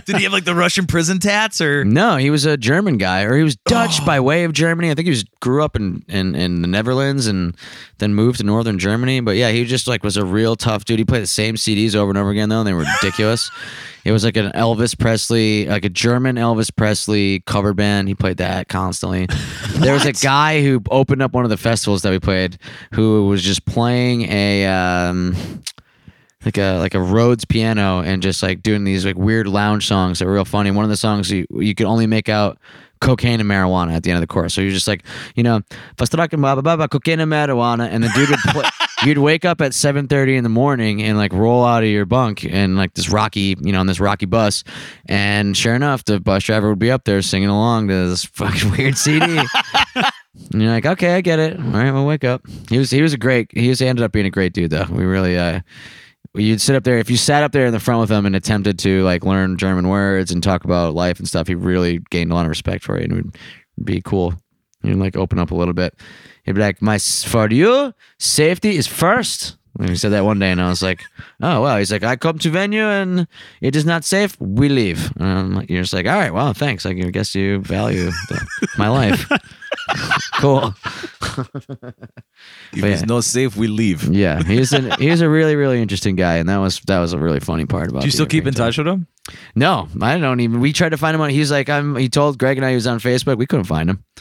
A: Did he have like the Russian prison tats or?
C: No, he was a German guy, or he was Dutch by way of Germany. I think he was grew up in, in in the Netherlands and then moved to northern Germany. But yeah, he just like was a real tough dude. He played the same CDs over and over again though, and they were ridiculous. it was like an Elvis Presley, like a German Elvis Presley cover band. He played that constantly. there was a guy who opened up one of the festivals that we played, who was just playing a. Um, like a like a Rhodes piano and just like doing these like weird lounge songs that were real funny. One of the songs you you could only make out cocaine and marijuana at the end of the chorus. So you're just like, you know, "Fastrakin ba ba ba ba, cocaine and marijuana, and the dude would play. You'd wake up at 7:30 in the morning and like roll out of your bunk and like this rocky, you know, on this rocky bus, and sure enough, the bus driver would be up there singing along to this fucking weird CD. And you're like, okay, I get it. All right, well, wake up. He was he was a great. He was he ended up being a great dude though. We really uh, you'd sit up there if you sat up there in the front with him and attempted to like learn German words and talk about life and stuff. He really gained a lot of respect for you and would be cool. You'd like open up a little bit. He'd be like, "My for you, safety is first. And he said that one day, and I was like, "Oh wow." He's like, "I come to venue and it is not safe. We leave." And I'm like, you're just like, "All right, well, thanks. I guess you value the, my life. cool."
A: If
C: But
A: it's
C: yeah.
A: no safe, we leave.
C: Yeah, he's an he's a really really interesting guy, and that was that was a really funny part about.
A: Do you still keep in touch with him?
C: No, I don't even. We tried to find him on. He's like, I'm. He told Greg and I he was on Facebook. We couldn't find him.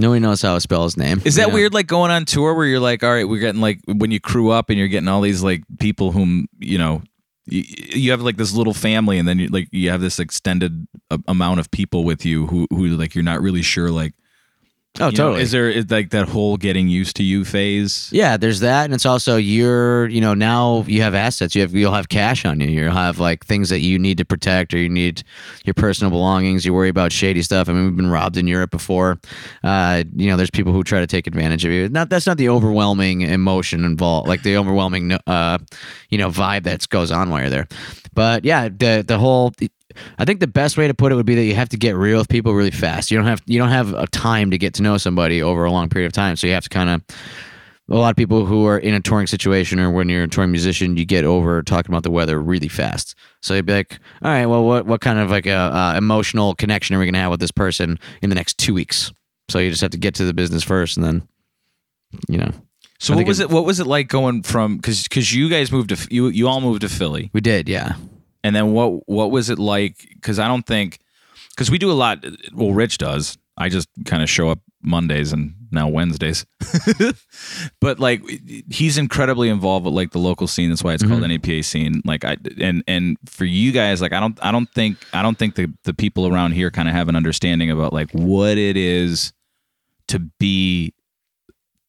C: Nobody knows how to spell his name.
A: Is that
C: know?
A: weird? Like going on tour where you're like, all right, we're getting like when you crew up and you're getting all these like people whom you know. You, you have like this little family, and then you like you have this extended amount of people with you who who like you're not really sure like.
C: Oh,
A: you know,
C: totally.
A: is there is like that whole getting used to you phase?
C: Yeah, there's that, and it's also you're, you know, now you have assets. You have you'll have cash on you. You'll have like things that you need to protect, or you need your personal belongings. You worry about shady stuff. I mean, we've been robbed in Europe before. Uh, you know, there's people who try to take advantage of you. Not that's not the overwhelming emotion involved, like the overwhelming, uh, you know, vibe that goes on while you're there. But yeah, the the whole. I think the best way to put it would be that you have to get real with people really fast. You don't have you don't have a time to get to know somebody over a long period of time, so you have to kind of a lot of people who are in a touring situation or when you're a touring musician, you get over talking about the weather really fast. So you'd be like, all right, well, what, what kind of like a, uh, emotional connection are we going to have with this person in the next two weeks? So you just have to get to the business first and then, you know,
A: So what was
C: it-
A: it? What was it like going from because because you guys moved to you you all moved to Philly,
C: we did. Yeah.
A: And then what what was it like? Because I don't think because we do a lot. Well, Rich does. I just kind of show up Mondays and now Wednesdays. but like he's incredibly involved with like the local scene. That's why it's called mm-hmm. NEPA scene. Like I and and for you guys, like I don't I don't think I don't think the the people around here kind of have an understanding about like what it is to be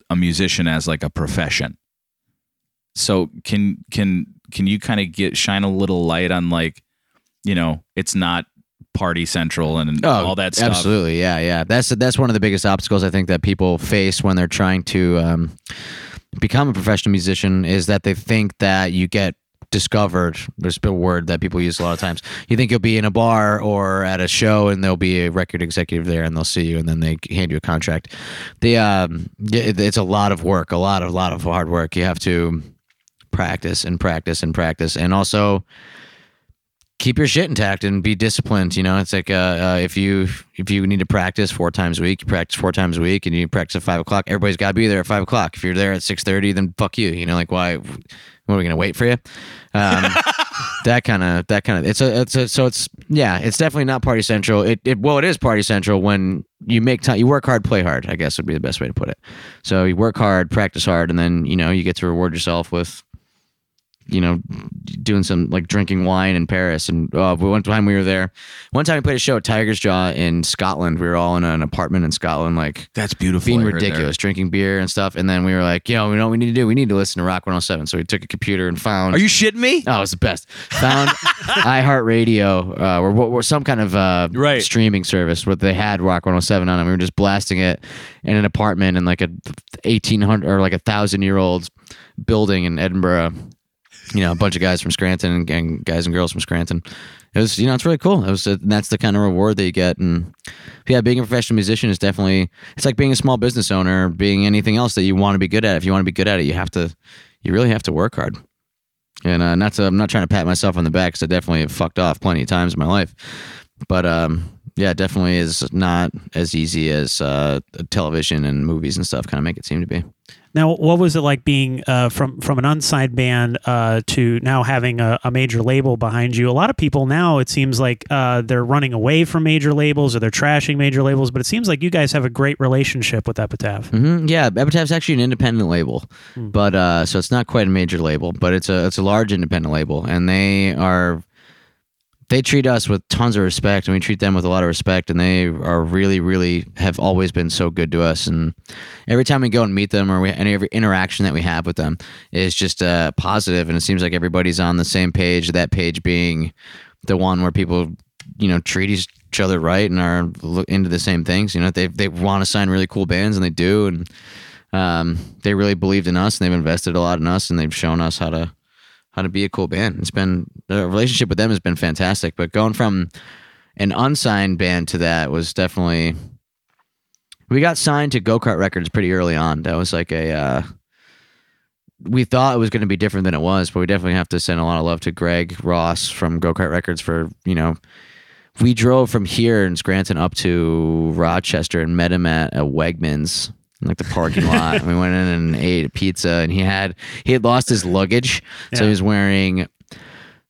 A: a musician as like a profession. So can can can you kind of get shine a little light on like you know it's not party central and all that stuff.
C: Oh, Absolutely, yeah, yeah. That's that's one of the biggest obstacles I think that people face when they're trying to um, become a professional musician is that they think that you get discovered. There's a word that people use a lot of times. You think you'll be in a bar or at a show, and there'll be a record executive there, and they'll see you, and then they hand you a contract. The um, it's a lot of work, a lot of lot of hard work. You have to practice and practice and practice, and also keep your shit intact and be disciplined. You know, it's like uh, uh, if you if you need to practice four times a week, you practice four times a week, and you practice at five o'clock. Everybody's got to be there at five o'clock. If you're there at six thirty, then fuck you. You know, like why? What are we gonna wait for you? Um, that kind of that kind of it's a it's a so it's yeah it's definitely not party central. It, it well it is party central when you make time you work hard play hard I guess would be the best way to put it. So you work hard practice hard and then you know you get to reward yourself with you know, doing some like drinking wine in Paris. And uh, one time we were there, one time we played a show at Tiger's Jaw in Scotland. We were all in an apartment in Scotland, like
A: That's beautiful.
C: being ridiculous, drinking beer and stuff. And then we were like, you know, we know what we need to do. We need to listen to Rock 107. So we took a computer and found.
A: Are you shitting me?
C: Oh, it's the best. Found iHeartRadio uh, or, or some kind of uh,
A: Right.
C: streaming service where they had Rock 107 on, and we were just blasting it in an apartment in like a 1800 or like a thousand year old building in Edinburgh. You know, a bunch of guys from Scranton and, guys and girls from Scranton. It was, you know, it's really cool. It was, and that's the kind of reward that you get. And yeah, being a professional musician is definitely, it's like being a small business owner, being anything else that you want to be good at. If you want to be good at it, you have to, you really have to work hard. And uh, not to, I'm not trying to pat myself on the back because I definitely have fucked off plenty of times in my life. But um, yeah, it definitely is not as easy as uh, television and movies and stuff kind of make it seem to be.
B: Now, what was it like being uh, from from an unsigned band uh, to now having a, a major label behind you? A lot of people now, it seems like uh, they're running away from major labels or they're trashing major labels, but it seems like you guys have a great relationship with Epitaph.
C: hmm Yeah, Epitaph's actually an independent label, but uh, so it's not quite a major label, but it's a it's a large independent label, and they are they treat us with tons of respect, and we treat them with a lot of respect, and they are really really have always been so good to us, and every time we go and meet them or we, any every interaction that we have with them is just uh, positive, and it seems like everybody's on the same page. That page being the one where people you know treat each other right and are into the same things. You know, they they want to sign really cool bands, and they do, and um, they really believed in us, and they've invested a lot in us, and they've shown us how to how to be a cool band. It's been the relationship with them has been fantastic. But going from an unsigned band to that was definitely We got signed to Go Kart Records pretty early on. That was like a. Uh, we thought it was going to be different than it was, but we definitely have to send a lot of love to Greg Ross from Go Kart Records for you know. We drove from here in Scranton up to Rochester and met him at a Wegmans like the parking lot. we went in and ate a pizza, and he had he had lost his luggage, so he was wearing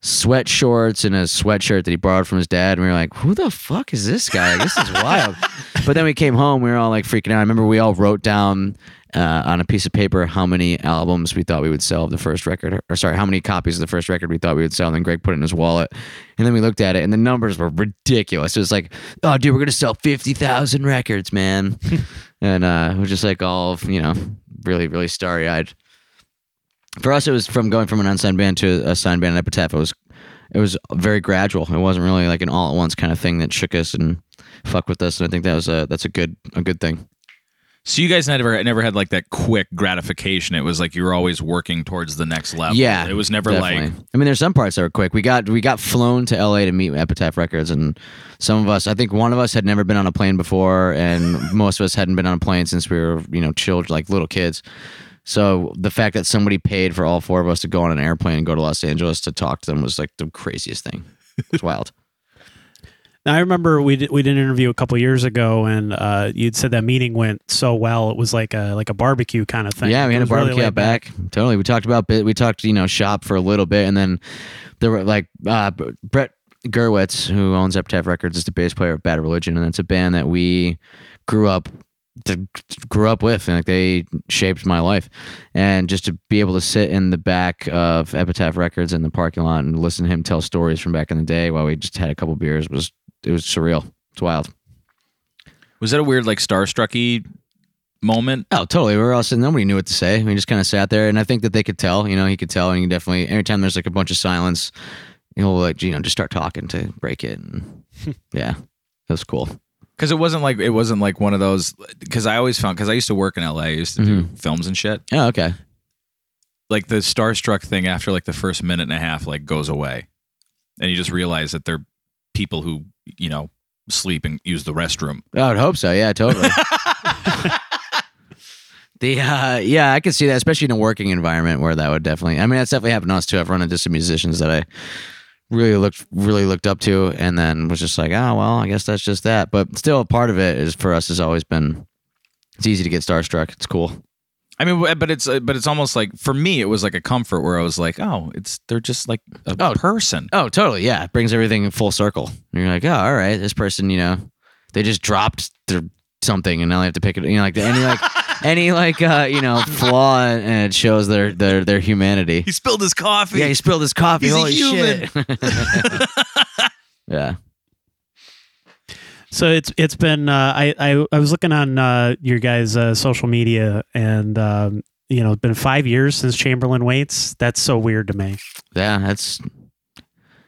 C: sweat shorts and a sweatshirt that he borrowed from his dad. And we were like, "Who the fuck is this guy? This is wild." but then we came home, we were all like freaking out. I remember we all wrote down uh, on a piece of paper how many albums we thought we would sell of the first record, or sorry, how many copies of the first record we thought we would sell. And then Greg put it in his wallet, and then we looked at it, and the numbers were ridiculous. It was like, "Oh, dude, we're gonna sell fifty thousand records, man," and uh, we're just like all you know, really, really starry eyed. For us, it was from going from an unsigned band to a signed band at Epitaph. It was it was very gradual. It wasn't really like an all at once kind of thing that shook us and fucked with us. And I think that was a that's a good a good thing.
A: So you guys never never had like that quick gratification. It was like you were always working towards the next level.
C: Yeah,
A: it was never
C: Definitely.
A: like
C: I mean, there's some parts that were quick. We got we got flown to LA to meet Epitaph Records, and some of us, I think one of us had never been on a plane before, and most of us hadn't been on a plane since we were you know children, like little kids. So the fact that somebody paid for all four of us to go on an airplane and go to Los Angeles to talk to them was like the craziest thing. It's wild.
B: Now, I remember we did, we did an interview a couple years ago, and uh, you'd said that meeting went so well. It was like a like a barbecue kind of thing.
C: Yeah, we
B: It
C: had a
B: was really
C: barbecue out back. Totally. We talked about bit. We talked, you know, shop for a little bit, and then there were like uh, Brett Gurewitz, who owns Epitaph Records, is the bass player of Bad Religion, and it's a band that we grew up to, grew up with, and like they shaped my life. And just to be able to sit in the back of Epitaph Records in the parking lot and listen to him tell stories from back in the day while we just had a couple beers was it was surreal. It's wild.
A: was that a weird like starstrucky moment?
C: Oh, totally. We were all sitting. Nobody knew what to say. We just kind of sat there, and I think that they could tell. You know, he could tell, and he definitely. Anytime there's like a bunch of silence, he'll like you know just start talking to break it. And yeah, that was cool.
A: Because it wasn't like it wasn't like one of those. Because I always found because I used to work in LA, I used to do mm-hmm. films and shit.
C: Oh, okay.
A: Like the starstruck thing after like the first minute and a half like goes away, and you just realize that they're people who you know sleep and use the restroom.
C: I would hope so. Yeah, totally. the uh, yeah, I could see that, especially in a working environment where that would definitely. I mean, that's definitely happened to us too. I've run into some musicians that I really looked really looked up to, and then was just like, oh well, I guess that's just that. But still, part of it is for us has always been. It's easy to get starstruck. It's cool.
A: I mean, but it's uh, but it's almost like for me, it was like a comfort where I was like, oh, it's they're just like a
C: Oh.
A: person.
C: Oh, totally. Yeah, it brings everything full circle. And you're like, oh, all right, this person, you know, they just dropped their something, and now they have to pick it. You know, like any like any like uh, you know flaw, and it shows their their their humanity.
A: He spilled his coffee.
C: Yeah, he spilled his coffee.
A: He's a
C: Holy
A: human.
C: shit. yeah.
B: So it's it's been uh, I, I I was looking on uh, your guys' uh, social media and um, you know it's been five years since Chamberlain Waits. That's so weird to me.
C: Yeah, that's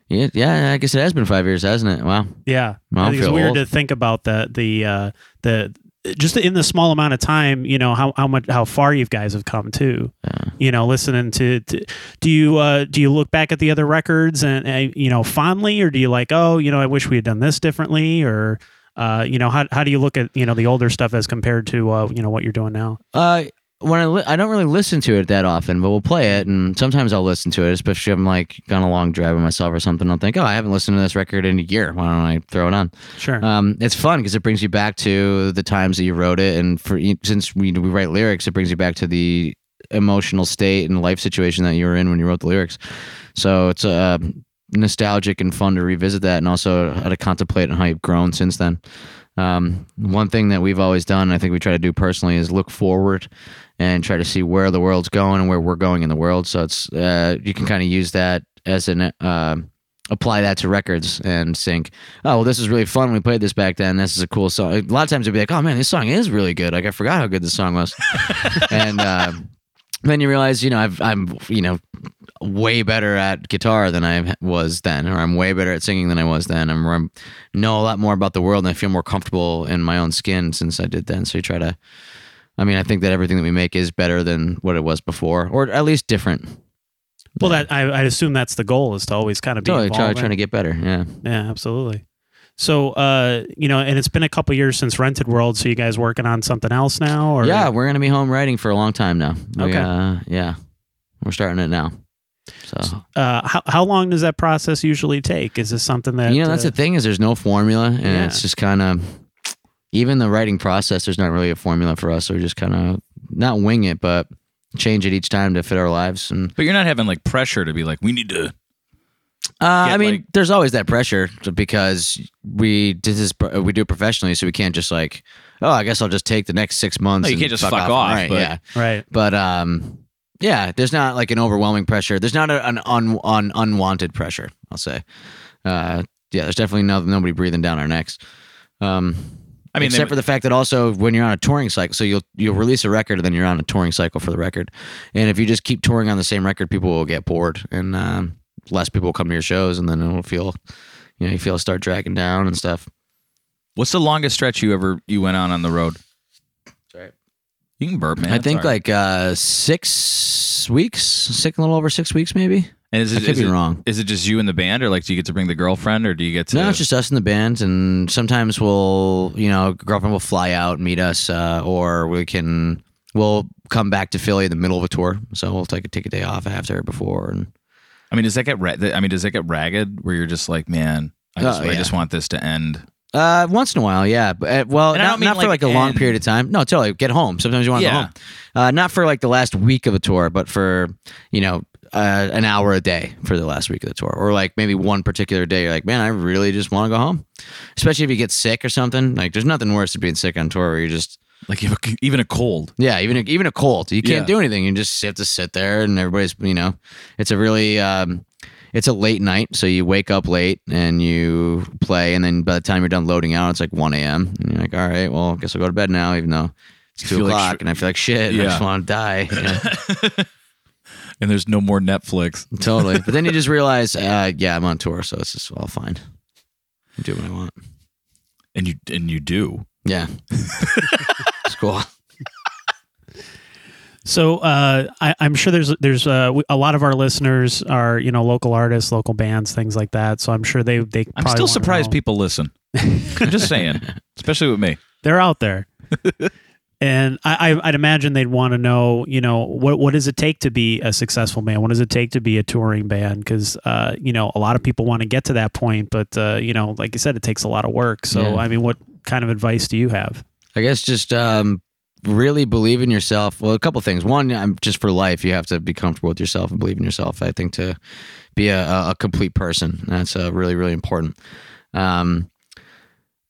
C: yeah, yeah. I guess it has been five years, hasn't it? Wow.
B: Yeah,
C: Well, I
B: think it's weird
C: old.
B: to think about the the uh, the just in the small amount of time. You know how how much how far you guys have come too.
C: Yeah.
B: You know, listening to, to do you uh, do you look back at the other records and uh, you know fondly, or do you like oh you know I wish we had done this differently, or uh, you know how how do you look at you know the older stuff as compared to uh, you know what you're doing now?
C: Uh, when I li- I don't really listen to it that often, but we'll play it, and sometimes I'll listen to it, especially if I'm like on a long drive with myself or something. I'll think, oh, I haven't listened to this record in a year. Why don't I throw it on?
B: Sure.
C: Um, it's fun because it brings you back to the times that you wrote it, and for since we we write lyrics, it brings you back to the emotional state and life situation that you were in when you wrote the lyrics. So it's uh, nostalgic and fun to revisit that, and also how to contemplate on how you've grown since then. Um, one thing that we've always done, I think we try to do personally, is look forward and try to see where the world's going and where we're going in the world. So it's uh, you can kind of use that as an uh, apply that to records and think, oh well, this is really fun. We played this back then. This is a cool song. A lot of times you'd be like, oh man, this song is really good. Like I forgot how good this song was, and uh, then you realize, you know, I've, I'm you know way better at guitar than I was then, or I'm way better at singing than I was then. I'm, I'm know a lot more about the world, and I feel more comfortable in my own skin since I did then. So you try to. I mean, I think that everything that we make is better than what it was before, or at least different.
B: well, that I I assume that's the goal is to always kind of be
C: Totally try, trying to get better. Yeah.
B: Yeah, absolutely. So, uh, you know, and it's been a couple years since Rented World. So, you guys working on something else now? Or
C: Yeah, we're gonna be home writing for a long time now. We,
B: Okay.
C: Uh, yeah, we're starting it now. So
B: Uh, how how long does that process usually take? Is this something that
C: you know, that's
B: uh,
C: the thing is there's no formula, and
B: Yeah.
C: it's just kind of even the writing process. There's not really a formula for us. So we just kind of not wing it, but change it each time to fit our lives. And
A: But you're not having like pressure to be like, we need to.
C: uh, I mean,
A: like-
C: there's always that pressure because we did this. We do it professionally, so we can't just like, oh, I guess I'll just take the next six months.
A: No, you
C: and
A: can't just fuck off,
C: Right?
A: but-
C: Yeah.
B: right?
C: But um, yeah, there's not like an overwhelming pressure. There's not a, an un, un, unwanted pressure. I'll say. Uh, yeah, there's definitely no, nobody breathing down our necks. Um,
A: I mean,
C: except
A: they-
C: for the fact that also when you're on a touring cycle, so you'll you'll release a record and then you're on a touring cycle for the record, and if you just keep touring on the same record, people will get bored and um, less people will come to your shows, and then it'll feel, you know, you feel start dragging down and stuff.
A: what's the longest stretch you ever you went on on the road?
C: Sorry.
A: You can burp, man.
C: I think
A: right.
C: like uh, six weeks, six a little over six weeks maybe.
A: And is
C: I could
A: is
C: be
A: it-
C: wrong.
A: Is it just you and the band, or like do you get to bring the girlfriend, or do you get to?
C: No, it's just us in the band, and sometimes we'll, you know, girlfriend will fly out and meet us, uh, or we can, we'll come back to Philly in the middle of a tour, so we'll take a take a day off after before, and
A: I mean, does that get? Ra- I mean, does that get ragged where you're just like, man, I just,
C: Oh,
A: I just want this to end.
C: uh, once in a while, yeah, but uh, well,
A: And
C: not, not for
A: like
C: like a long period of time. No, totally. Get home. Sometimes you want to
A: Yeah.
C: go home. Uh, not for like the last week of a tour, but for you know. Uh, an hour a day for the last week of the tour, or like maybe one particular day. You're like, man, I really just want to go home. Especially if you get sick or something. Like, there's nothing worse than being sick on tour where you just
A: Like you a, even a cold.
C: Yeah, even a, even a cold, you can't
A: Yeah.
C: do anything. You just have to sit there, and everybody's you know, it's a really um, it's a late night, so you wake up late and you play, and then by the time you're done loading out, it's like one a.m. and you're like, all right, well, I guess I'll go to bed now, even though it's two
A: feel like
C: o'clock,
A: sh-
C: and I feel like shit. and I just want to die. Yeah,
A: and there's no more Netflix.
C: totally. But then you just realize, uh, yeah, I'm on tour, so it's just all fine. I do what I want.
A: And you and you do.
C: Yeah, it's cool.
B: So uh, I, I'm sure there's there's uh, a lot of our listeners are you know local artists, local bands, things like that. So I'm sure they they.
A: I'm
B: probably
A: still surprised people listen. I'm just saying, especially with me.
B: they're out there. And I, I, I'd imagine they'd want to know, you know, what what does it take to be a successful band? What does it take to be a touring band? Because, uh, you know, a lot of people want to get to that point, but, uh, you know, like you said, it takes a lot of work. So,
C: Yeah.
B: I mean, what kind of advice do you have?
C: I guess just um, really believe in yourself. Well, a couple things. One, just for life, you have to be comfortable with yourself and believe in yourself. I think to be a, a a complete person, that's uh, really really important. Um,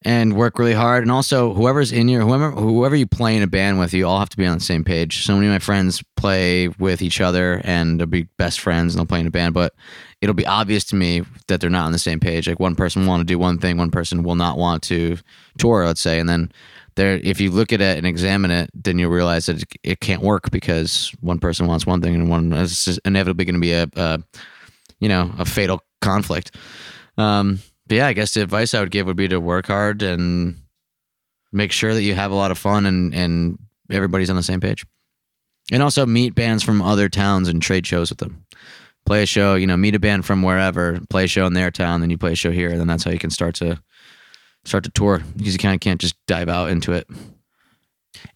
C: and work really hard, and also whoever's in your whoever whoever you play in a band with, you all have to be on the same page. So many of my friends play with each other, and they'll be best friends, and they'll play in a band, but it'll be obvious to me that they're not on the same page. Like one person will want to do one thing, one person will not want to tour, let's say, and then there if you look at it and examine it then you'll realize that it, can't work because one person wants one thing and one just inevitably going to be a, a you know a fatal conflict um but yeah i guess the advice i would give would be to work hard and make sure that you have a lot of fun and and everybody's on the same page and also meet bands from other towns and trade shows with them play a show you know meet a band from wherever play a show in their town then you play a show here and then that's how you can start to start to tour because you kind of can't just dive out into it.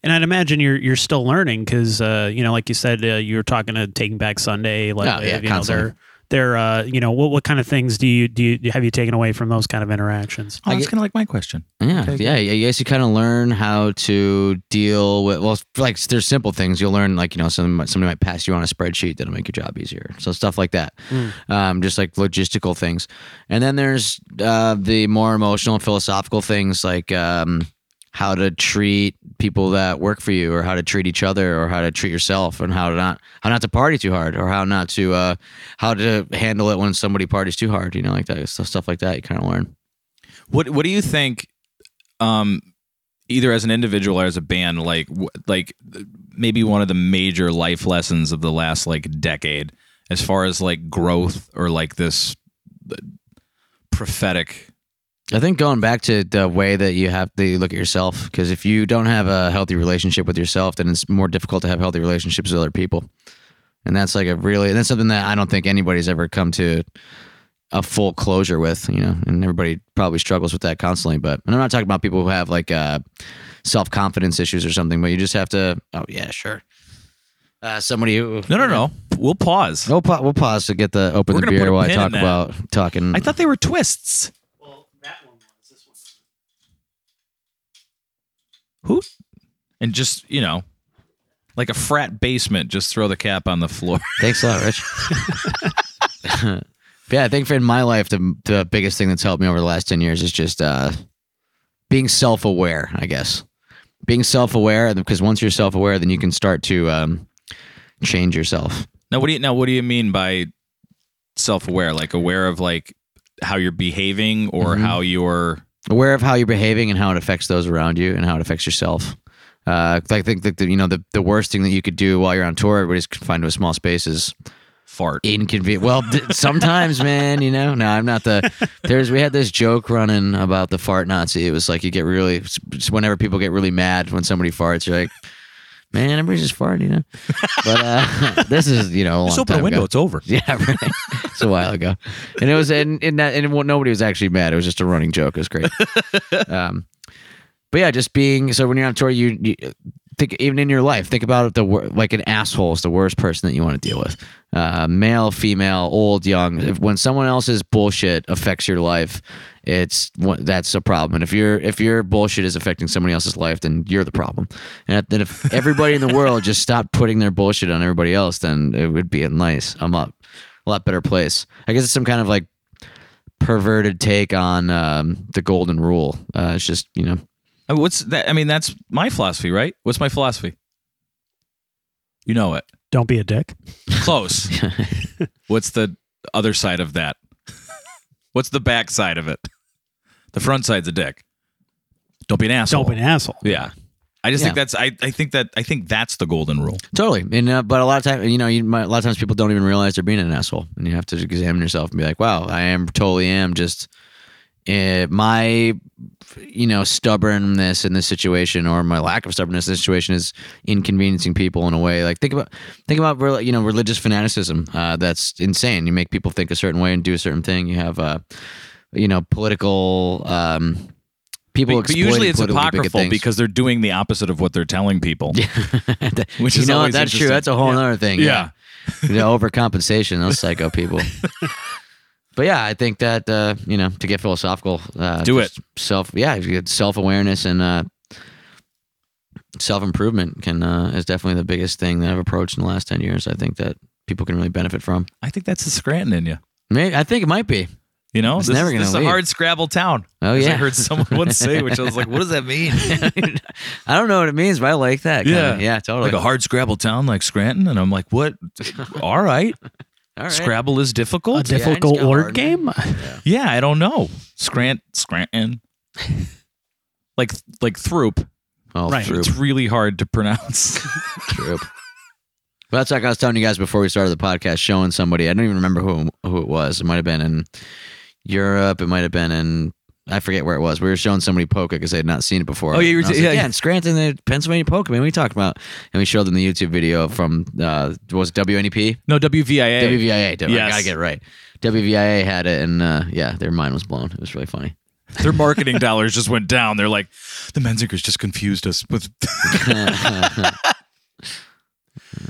B: And I'd imagine you're you're still learning because uh, you know, like you said, uh, you were talking to Taking Back Sunday. Like,
C: Oh, yeah,
B: you know, they're they're uh, you know, what what kind of things do you do you have you taken away from those kind of interactions?
A: Oh, that's kind of like my question.
C: Yeah,
A: Okay,
C: yeah, I guess you kind of learn how to deal with. Well, like there's simple things you'll learn, like you know, somebody, somebody might pass you on a spreadsheet that'll make your job easier. So stuff like that,
B: Mm.
C: um, just like logistical things. And then there's uh, the more emotional, and philosophical things like um, how to treat people that work for you, or how to treat each other, or how to treat yourself, and how to not how not to party too hard, or how not to uh, how to handle it when somebody parties too hard. You know, like that stuff, like that. You kind of learn.
A: What What do you think? Um, either as an individual or as a band, like like maybe one of the major life lessons of the last like decade, as far as like growth or like this uh, prophetic.
C: I think going back to the way that you have to look at yourself, because if you don't have a healthy relationship with yourself, then it's more difficult to have healthy relationships with other people. And that's like a really, that's something that I don't think anybody's ever come to a full closure with, you know, and everybody probably struggles with that constantly. But and I'm not talking about people who have like uh, self confidence issues or something, but you just have to. Oh yeah, sure. Uh, somebody who
A: No, no, no. We'll pause.
C: We'll, pa- we'll pause to get the open
A: We're
C: the beer while I talk about talking.
A: I thought they were twists.
B: Well, that one was. This one.
A: Who? And just you know, like a frat basement, just throw the cap on the floor.
C: Thanks a lot, Rich. Yeah, I think for in my life, the the biggest thing that's helped me over the last ten years is just uh, being self aware. I guess being self aware because once you're self aware, then you can start to um, change yourself.
A: Now, what do you now? What do you mean by self-aware? Like aware of like how you're behaving or
C: Mhm.
A: how you're
C: Aware of how you're behaving and how it affects those around you and how it affects yourself. Uh, I think that the, you know the, the worst thing that you could do while you're on tour, everybody's confined to a small space, is
A: fart.
C: inconvenient. Well, th- sometimes, man, you know. No, I'm not the. There's we had this joke running about the fart Nazi. It was like you get really whenever people get really mad when somebody farts, you're like, man, everybody's just farting, you know. But uh, this is you know a long
A: Just open a window.
C: ago.
A: It's over.
C: Yeah, right. it's a while ago, and it was and and, that, and nobody was actually mad. It was just a running joke. It was great. um, but yeah, just being so when you're on tour, you, you think even in your life, think about the like an asshole is the worst person that you want to deal with. Uh, male, female, old, young. If when someone else's bullshit affects your life, it's that's a problem. And if your if your bullshit is affecting somebody else's life, then you're the problem. And then if everybody in the world just stopped putting their bullshit on everybody else, then it would be a nice, I'm up, a lot better place. I guess it's some kind of like perverted take on um, the golden rule. Uh, it's just you know
A: I mean, What's that? I mean, that's my philosophy, right? What's my philosophy? You know it.
B: Don't be a dick.
A: Close. What's the other side of that? What's the back side of it? The front side's a dick. Don't be an asshole.
B: Don't be an asshole.
A: Yeah. I just think that's I, I think that I think that's the golden rule.
C: Totally, and uh, but a lot of times, you know, you might, a lot of times people don't even realize they're being an asshole, and you have to examine yourself and be like, "Wow, I am totally am just uh, my, you know, stubbornness in this situation, or my lack of stubbornness in this situation is inconveniencing people in a way. Like think about think about you know religious fanaticism. Uh, that's insane. You make people think a certain way and do a certain thing. You have, uh, you know, political. Um, People
A: But, but usually it's apocryphal because they're doing the opposite of what they're telling people. Which
C: you
A: is
C: know That's true. That's a whole other thing.
A: Yeah.
C: the overcompensation, those psycho people. But yeah, I think that uh, you know to get philosophical, uh,
A: Do
C: just Self, yeah, you get self awareness and uh, self improvement can uh, is definitely the biggest thing that I've approached in the last ten years. I think that people can really benefit from.
A: I think that's the Scranton in you.
C: Maybe I think it might be.
A: You know,
C: It's
A: this,
C: never gonna
A: this is a hard Scrabble town.
C: Oh yeah,
A: I heard someone once say, which I was like, what does that mean?
C: I don't know what it means, but I like that.
A: Yeah.
C: yeah, totally.
A: like a hard Scrabble town like Scranton, and I'm like, what? All right,
C: right.
A: Scrabble is difficult.
C: A
B: difficult
C: got
B: word
C: hard.
B: game?
A: yeah, I don't know. Scrant Scranton, like like Throop.
C: Oh,
B: Right.
C: true.
A: It's really hard to pronounce.
C: True. Well, that's like I was telling you guys before we started the podcast, showing somebody. I don't even remember who who it was. It might have been in Europe. It might have been in I forget where it was. We were showing somebody Polka because they had not seen it before.
A: Oh, yeah, you were
C: And I
A: t-
C: like,
A: yeah,
C: yeah,
A: yeah.
C: in Scranton, the Pennsylvania Polka. Man, we talked about, and we showed them the YouTube video from uh, was it WNEP
A: no, WVIA.
C: WVIA. I
A: Yes.
C: gotta get it right. WVIA had it, and uh, yeah, their mind was blown. It was really funny.
A: Their marketing dollars just went down. They're like, the Menzingers just confused us with.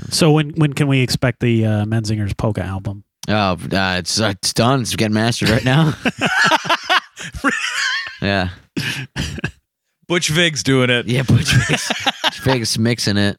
B: So when when can we expect the uh, Menzinger's polka album?
C: Oh, uh, it's uh, it's done. It's getting mastered right now. yeah.
A: Butch Vig's doing it.
C: Yeah, Butch Vig's, Butch Vig's mixing it.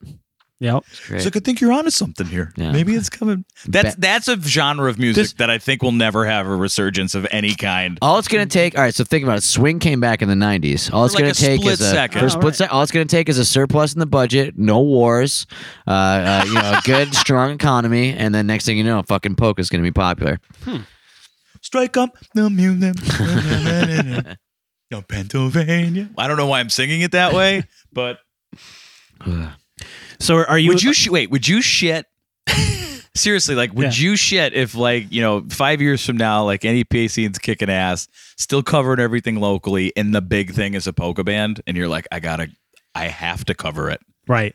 B: Yep.
C: It's great.
A: It's like I think you're onto something here.
C: Yeah.
A: Maybe it's coming. That's
C: Ba-
A: that's a genre of music
B: This-
A: that I think will never have a resurgence of any kind.
C: all it's gonna take. All right, so think about it. Swing came back in the '90s. All it's
A: like
C: gonna
A: a
C: take
A: split
C: is a
A: second.
C: for a
B: Oh,
C: split
B: right.
C: sec- All it's gonna take is a surplus in the budget, no wars, uh, uh, you know, a good strong economy, and then next thing you know, fucking polka's gonna be popular.
A: Strike up the music. No, Pennsylvania. I don't know why I'm singing it that way, but
B: So are you?
A: would you sh- wait? Would you shit? Seriously, like, would
B: Yeah.
A: you shit if, like, you know, five years from now, like, NEP scene's kicking ass, still covering everything locally, and the big thing is a polka band, and you're like, I gotta, I have to cover it.
B: right?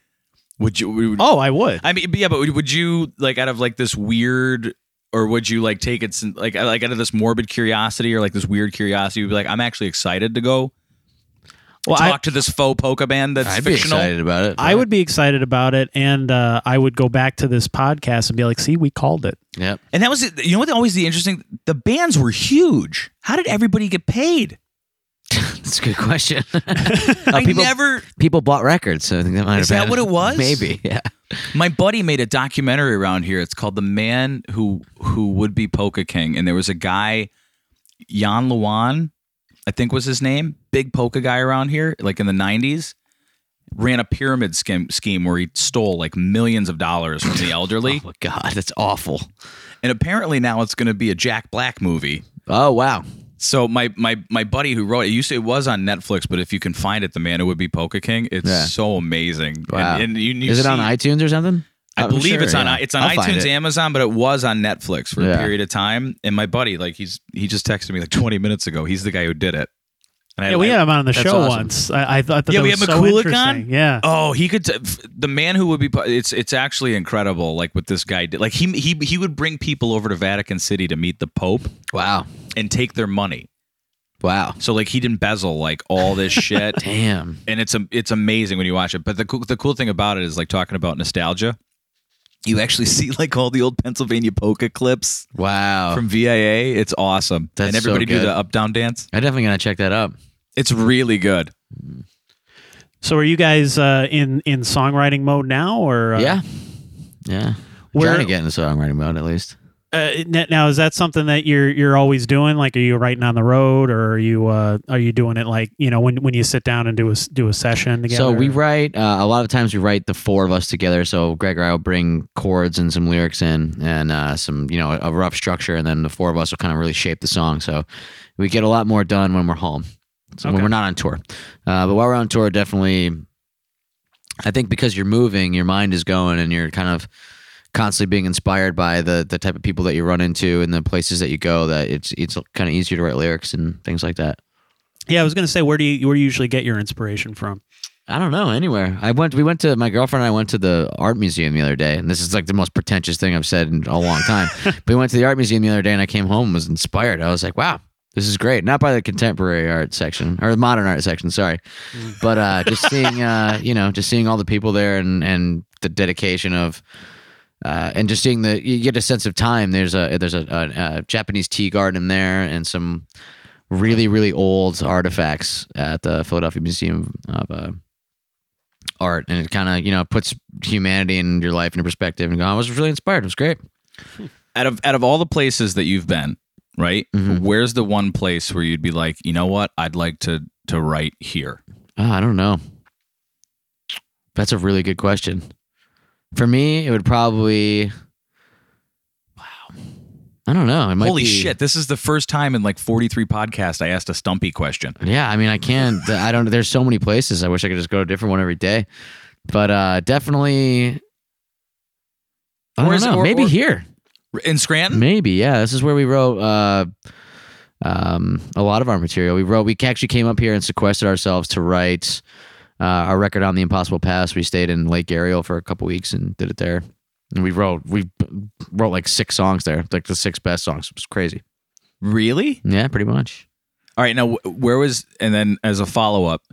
A: Would you? Would,
B: Oh, I would.
A: I mean, yeah, but would, would you like out of like this weird or would you like take it sin- like like out of this morbid curiosity or like this weird curiosity? You'd be like, I'm actually excited to go
B: Well,
A: talk
B: I,
A: to this faux polka band that's
C: I'd be excited about it.
B: I would be excited about it, and uh, I would go back to this podcast and be like, "See, we called it."
C: Yep.
A: And that was it. You know what? Always the interesting. The bands were huge. How did everybody get paid?
C: That's a good question. Uh,
A: I
C: people,
A: never.
C: people bought records, so I think that might
A: Is
C: have
A: that
C: been-
A: what it was?
C: Maybe, yeah.
A: My buddy made a documentary around here. It's called "The Man Who Who Would Be Polka King," and there was a guy, Jan Lewan, I think was his name, big polka guy around here, like in the '90s. Ran a pyramid scheme, scheme where he stole like millions of dollars from the elderly,
C: Oh my god, that's awful.
A: and apparently now it's going to be a Jack Black movie.
C: Oh wow.
A: So my my my buddy who wrote it, it used to, it was on Netflix, but if you can find it, the man who would be Polka King, it's
C: Yeah.
A: so amazing.
C: Wow.
A: And, and you, you
C: Is it on
A: see-
C: iTunes or something?
A: I
C: I'm
A: believe
C: sure,
A: it's on
C: yeah.
A: it's on
C: I'll find
A: iTunes,
C: it.
A: Amazon, but it was on Netflix for a period of time. And my buddy, like he's he just texted me like 20 minutes ago. He's the guy who did it. And I-
B: Yeah, we had him on the show
C: awesome.
B: once. I, I thought that
A: Yeah,
B: that
A: we
B: was
A: had
B: so
A: Mikulak
B: interesting.
A: on?
B: Yeah.
A: Oh, he could. T- f- the man who would be. It's it's actually incredible. Like what this guy did. Like he he he would bring people over to Vatican City to meet the Pope
C: Wow.
A: and take their money.
C: Wow.
A: So like he'd embezzle like all this shit.
C: Damn.
A: and it's a, it's amazing when you watch it. But the cool, the cool thing about it is like talking about nostalgia. You actually see like all the old Pennsylvania polka clips
C: Wow.
A: from VIA. It's awesome,
C: That's
A: and everybody
C: so
A: do the up down dance.
C: I definitely gotta check that out.
A: It's really good.
B: So are you guys uh, in in songwriting mode now, or uh,
C: yeah. Yeah.
B: Where-
C: Trying to get in the songwriting mode at least.
B: Uh, now is that something that you're you're always doing? Like, are you writing on the road, or are you uh, are you doing it like you know when when you sit down and do a do a session together?
C: So we write uh, a lot of times we write the four of us together. So Greg or I will bring chords and some lyrics in and uh, some you know a rough structure, and then the four of us will kind of really shape the song. So we get a lot more done when we're home. So when we're not on tour, uh, but while we're on tour, definitely. I think because you're moving, your mind is going, and you're kind of constantly being inspired by the the type of people that you run into and the places that you go. That it's it's kind of easier to write lyrics and things like that.
B: yeah, I was gonna say where do you where do you usually get your inspiration from?
C: I don't know anywhere. I went. We went to my girlfriend and I went to the art museum the other day, and this is like the most pretentious thing I've said in a long time. but we went to the art museum the other day, and I came home and was inspired. I was like, wow. This is great. Not by the contemporary art section or the modern art section, sorry, but uh, just seeing, uh, you know, just seeing all the people there and and the dedication of, uh, and just seeing the you get a sense of time. There's a there's a, a, a Japanese tea garden there and some really really old artifacts at the Philadelphia Museum of uh, Art, and it kind of you know puts humanity in your life into perspective. And go, I was really inspired. It was great.
A: Out of out of all the places that you've been, right?
C: Mhm.
A: Where's the one place where you'd be like, you know what? I'd like to to write here.
C: Oh, I don't know. That's a really good question. For me, it would probably. Wow. I don't know. It might
A: Holy
C: be-
A: shit! This is the first time in like 43 podcasts I asked a stumpy question.
C: Yeah, I mean, I can't. I don't. There's so many places. I wish I could just go to a different one every day, but uh definitely. I don't
A: is it- or-
C: maybe
A: or-
C: here.
A: In Scranton,
C: Maybe yeah. This is where we wrote uh, um, a lot of our material. We wrote. We actually came up here and sequestered ourselves to write uh, our record on the Impossible Past. We stayed in Lake Ariel for a couple weeks and did it there. And we wrote. We wrote like six songs there, like the six best songs. It was crazy.
A: really?
C: Yeah, pretty much.
A: All right, now where was and then as a follow up,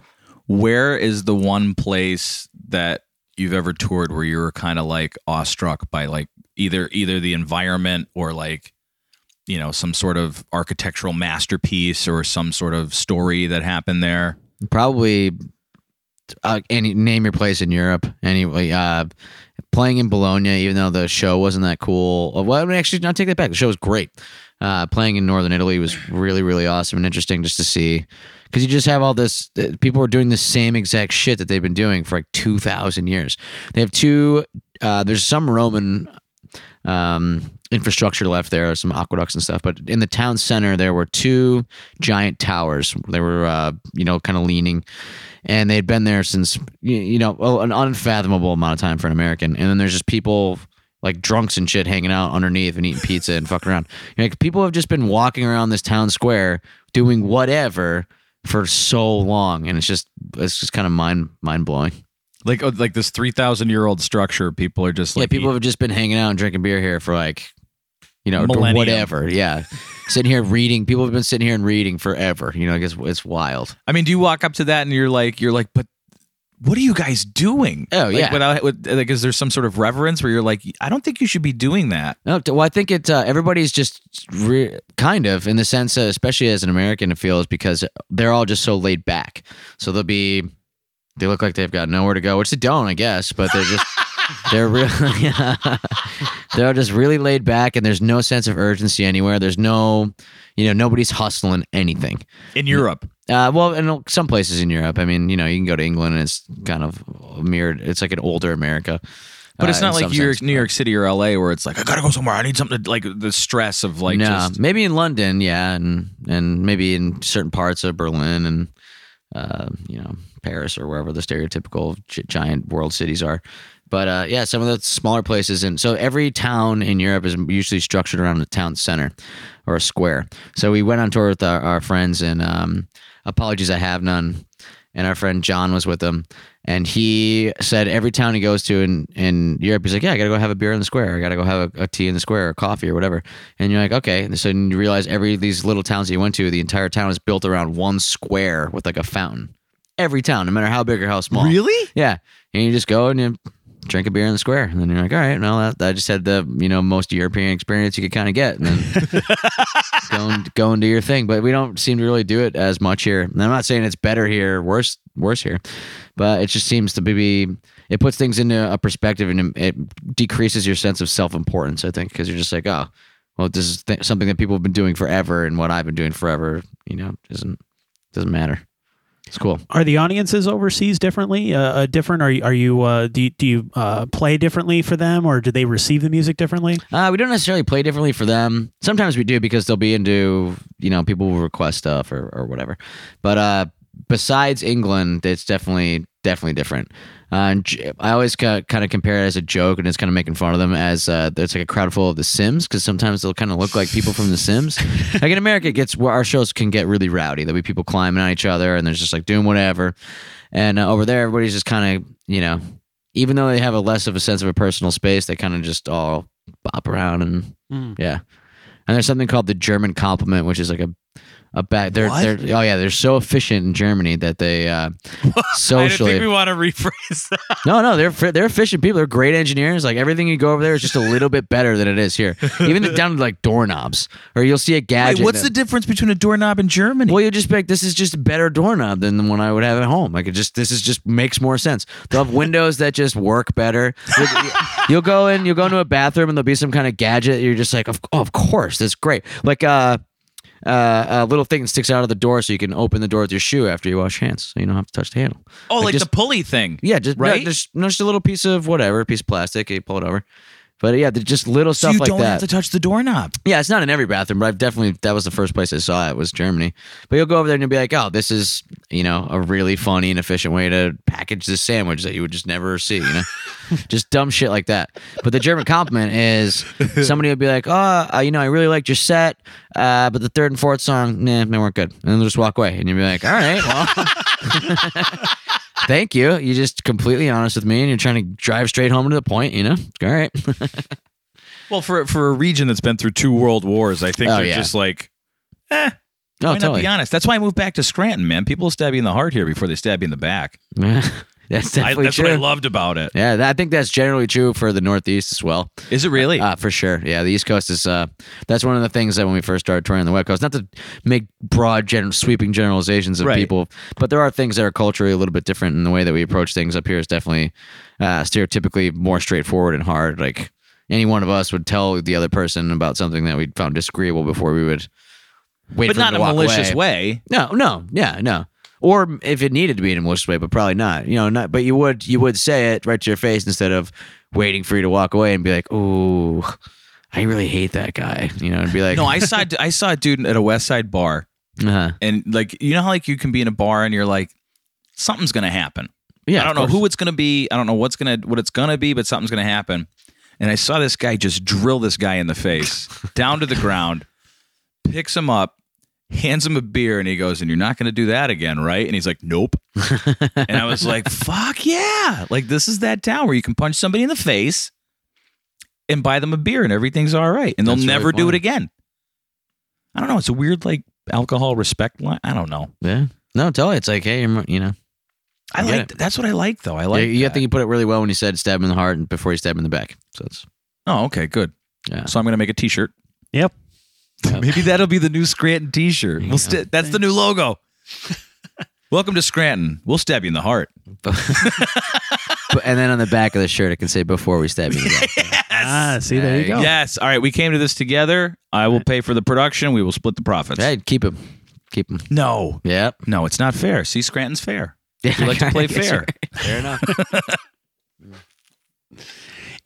A: where is the one place that you've ever toured where you were kind of like awestruck by like either either the environment or like you know some sort of architectural masterpiece or some sort of story that happened there?
C: probably uh, any name your place in Europe. Anyway, uh, playing in Bologna, even though the show wasn't that cool. uh, Well, actually, not take that back. The show was great. Uh, playing in northern Italy was really, really awesome and interesting just to see. Because you just have all this, uh, people are doing the same exact shit that they've been doing for like 2,000 years. They have two, uh, there's some Roman um, infrastructure left there, some aqueducts and stuff. But in the town center, there were two giant towers. They were, uh, you know, kind of leaning, and they'd been there since, you, know, an unfathomable amount of time for an American. And then there's just people like drunks and shit hanging out underneath and eating pizza and fucking around. You know, like people have just been walking around this town square doing whatever for so long, and it's just it's just kind of mind mind blowing.
A: Like oh, like this three thousand year old structure, people are just
C: Yeah,
A: like
C: people have just been hanging out and drinking beer here for like you know, or whatever. Yeah, sitting here reading. People have been sitting here and reading forever. You know, I guess it's wild.
A: I mean, do you walk up to that and you're like, you're like, but what are you guys doing?
C: Oh,
A: Like,
C: yeah.
A: Without, with, like, is there some sort of reverence where you're like, I don't think you should be doing that?
C: No, well, I think it. Uh, everybody's just re- kind of in the sense, uh, especially as an American, it feels because they're all just so laid back. So they'll be, they look like they've got nowhere to go, which they don't, I guess. But they're just, they're really, they're just really laid back, and there's no sense of urgency anywhere. There's no, you know, nobody's hustling anything.
A: In Europe,
C: Uh, well, in some places in Europe, I mean, you know, you can go to England and it's kind of mirrored. It's like an older America.
A: but it's
C: uh,
A: not
C: in
A: like
C: some
A: New York,
C: sense.
A: New York City or LA where it's like, I gotta go somewhere. I need something to, like the stress of like
C: no,
A: just.
C: maybe in London, yeah, and and maybe in certain parts of Berlin and uh, you know Paris or wherever the stereotypical giant world cities are. But uh, yeah, some of the smaller places, and so every town in Europe is usually structured around a town center or a square. So we went on tour with our, our friends, and um, apologies, I have none. And our friend John was with them, and he said every town he goes to in, in Europe, he's like, "Yeah, I gotta go have a beer in the square. I gotta go have a, a tea in the square, or coffee, or whatever." And you're like, "Okay." And so you realize every these little towns that you went to, the entire town is built around one square with like a fountain. Every town, no matter how big or how small.
A: Really?
C: Yeah, and you just go and you drink a beer in the square, and then you're like, all right, well, that, I just had the you know most European experience you could kind of get, and then go and go and do your thing. But we don't seem to really do it as much here. And I'm not saying it's better here, worse, worse here, but it just seems to be. It puts things into a perspective, and it decreases your sense of self importance. I think because you're just like, oh, well, this is th- something that people have been doing forever, and what I've been doing forever, you know, doesn't doesn't matter. It's cool.
B: Are the audiences overseas differently? Uh, uh, different? Are you, are you uh, do you, do you uh, play differently for them, or do they receive the music differently?
C: Uh, we don't necessarily play differently for them. Sometimes we do because they'll be into, you know, people will request stuff or, or whatever. But uh, besides England, it's definitely definitely different. Uh, I always kind of compare it as a joke, and it's kind of making fun of them as uh, it's like a crowd full of The Sims because sometimes they'll kind of look like people from The Sims. like in America, it gets where our shows can get really rowdy. There'll be people climbing on each other, and they're just like doing whatever. And uh, over there, everybody's just kind of, you know, even though they have a less of a sense of a personal space, they kind of just all bop around and
B: Mm.
C: yeah. And there's something called the German compliment, which is like a a back. They're
A: What?
C: they're oh yeah, they're so efficient in Germany that they uh, socially.
A: want to rephrase that.
C: no, no, they're they're efficient people. They're great engineers. Like everything you go over there is just a little bit better than it is here. Even down to like doorknobs, or you'll see a gadget.
A: Wait, what's
C: that-
A: the difference between a doorknob and Germany?
C: well, you just be like, this is just a better doorknob than the one I would have at home. Like it just, this is just makes more sense. They'll have windows that just work better. You'll, you'll go in, you'll go into a bathroom, and there'll be some kind of gadget. You're just like, of, oh, of course, that's great. Like uh, uh, a little thing that sticks out of the door, so you can open the door with your shoe after you wash hands, so you don't have to touch the handle.
A: oh, like,
C: just-
A: the pulley thing.
C: Yeah, just
A: Right?
C: right. just, no, just a little piece of whatever, piece of plastic. You pull it over. But yeah, they're just little
A: So
C: stuff
A: you don't have to touch the doorknob.
C: Yeah, it's not in every bathroom, but I've definitely that was the first place I saw it was Germany. But you'll go over there and you'll be like, oh, this is you know a really funny and efficient way to package this sandwich that you would just never see, you know, just dumb shit like that. But the German compliment is somebody would be like, oh, uh, you know, I really liked your set, uh, but the third and fourth song, nah, they weren't good, and then they'll just walk away, and you'll be like, all right, well. Thank you. You're just completely honest with me, and you're trying to drive straight home to the point. You know, all right.
A: Well, for for a region that's been through two world wars, I think
C: Oh,
A: they're
C: yeah.
A: just like, eh,
C: No,
A: why not be honest? That's why I moved back to Scranton, man. People stab you in the heart here before they stab you in the back.
C: that's
A: I,
C: definitely
A: that's
C: true.
A: what I loved about it.
C: Yeah, that, I think that's generally true for the Northeast as well.
A: Is it really?
C: Uh, for sure. Yeah, the East Coast is. Uh, that's one of the things that when we first started touring the West Coast, not to make broad, gen- sweeping generalizations of
A: Right.
C: people, but there are things that are culturally a little bit different, in the way that we approach things up here is definitely uh, stereotypically more straightforward and hard. Like any one of us would tell the other person about something that we found disagreeable before we would wait
A: but not in a malicious
C: away.
A: way.
C: No, no, yeah, no. Or if it needed to be in a malicious way, but probably not. You know, not. But you would you would say it right to your face instead of waiting for you to walk away and be like, "Ooh, I really hate that guy." You know, and be like,
A: No, I saw I saw a dude at a West Side bar,
C: uh
A: and like you know how like you can be in a bar and you're like, something's gonna happen.
C: yeah,
A: I don't know
C: course.
A: who it's gonna be. I don't know what's gonna what it's gonna be, but something's gonna happen. And I saw this guy just drill this guy in the face down to the ground, picks him up, hands him a beer, and he goes, "And you're not gonna do that again, right?" And he's like, "Nope." and I was like, "Fuck yeah!" Like this is that town where you can punch somebody in the face, and buy them a beer and everything's all right. And they'll
C: That's really
A: never do it again. I don't know. It's a weird like alcohol respect line. I don't know.
C: Yeah. No, totally. It's like, hey, you're, you know,
A: I
C: I
A: like that's what I like though. I like
C: yeah, you I think you put it really well when you said stab him in the heart and before you stab him in the back. So it's
A: Oh, okay, good.
C: yeah.
A: So I'm gonna make a T-shirt.
B: Yep.
A: Maybe that'll be the new Scranton T-shirt. We'll st- that's the new logo. Welcome to Scranton. We'll stab you in the heart.
C: And then on the back of the shirt, it can say before we stab you in the back.
B: Ah, see, there you go.
A: Yes. All right. We came to this together. I will pay for the production. We will split the profits.
C: hey, keep him. Keep him.
A: No,
C: Yep.
A: no, it's not fair. See, Scranton's fair.
C: Yeah,
A: We like to play fair.
C: Fair enough.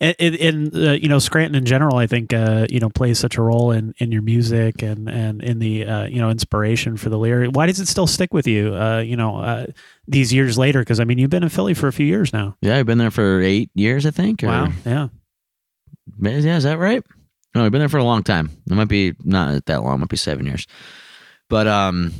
B: And, and, uh, you know, Scranton in general, I think uh, you know plays such a role in, in your music and and in the uh, you know inspiration for the lyric. Why does it still stick with you? Uh, you know, uh, these years later, because I mean, you've been in Philly for a few years now.
C: yeah, I've been there for eight years, I think. or-
B: Wow. Yeah.
C: Yeah, is that right? No, we've been there for a long time. It might be not that long. It might be seven years. But um,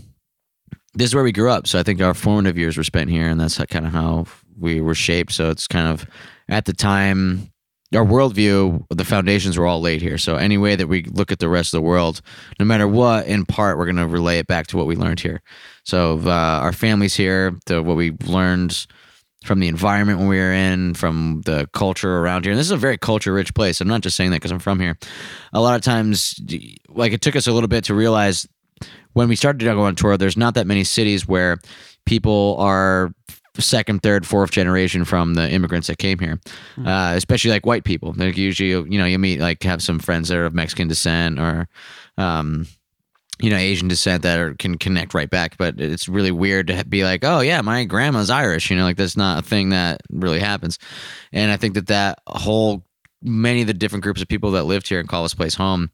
C: this is where we grew up. So I think our formative years were spent here, and that's kind of how we were shaped. So it's kind of at the time, our worldview, the foundations were all laid here. So any way that we look at the rest of the world, no matter what, in part, we're going to relay it back to what we learned here. So uh, our families here, to what we learned from the environment we were in, from the culture around here. And this is a very culture rich place. I'm not just saying that because I'm from here. A lot of times, like it took us a little bit to realize when we started to go on tour, there's not that many cities where people are second, third, fourth generation from the immigrants that came here, uh, especially like white people. Like usually, you know, you meet like have some friends that are of Mexican descent or, um, you know, Asian descent that are, can connect right back. But it's really weird to be like, oh yeah, my grandma's Irish. You know, like that's not a thing that really happens. And I think that that whole many of the different groups of people that lived here and call this place home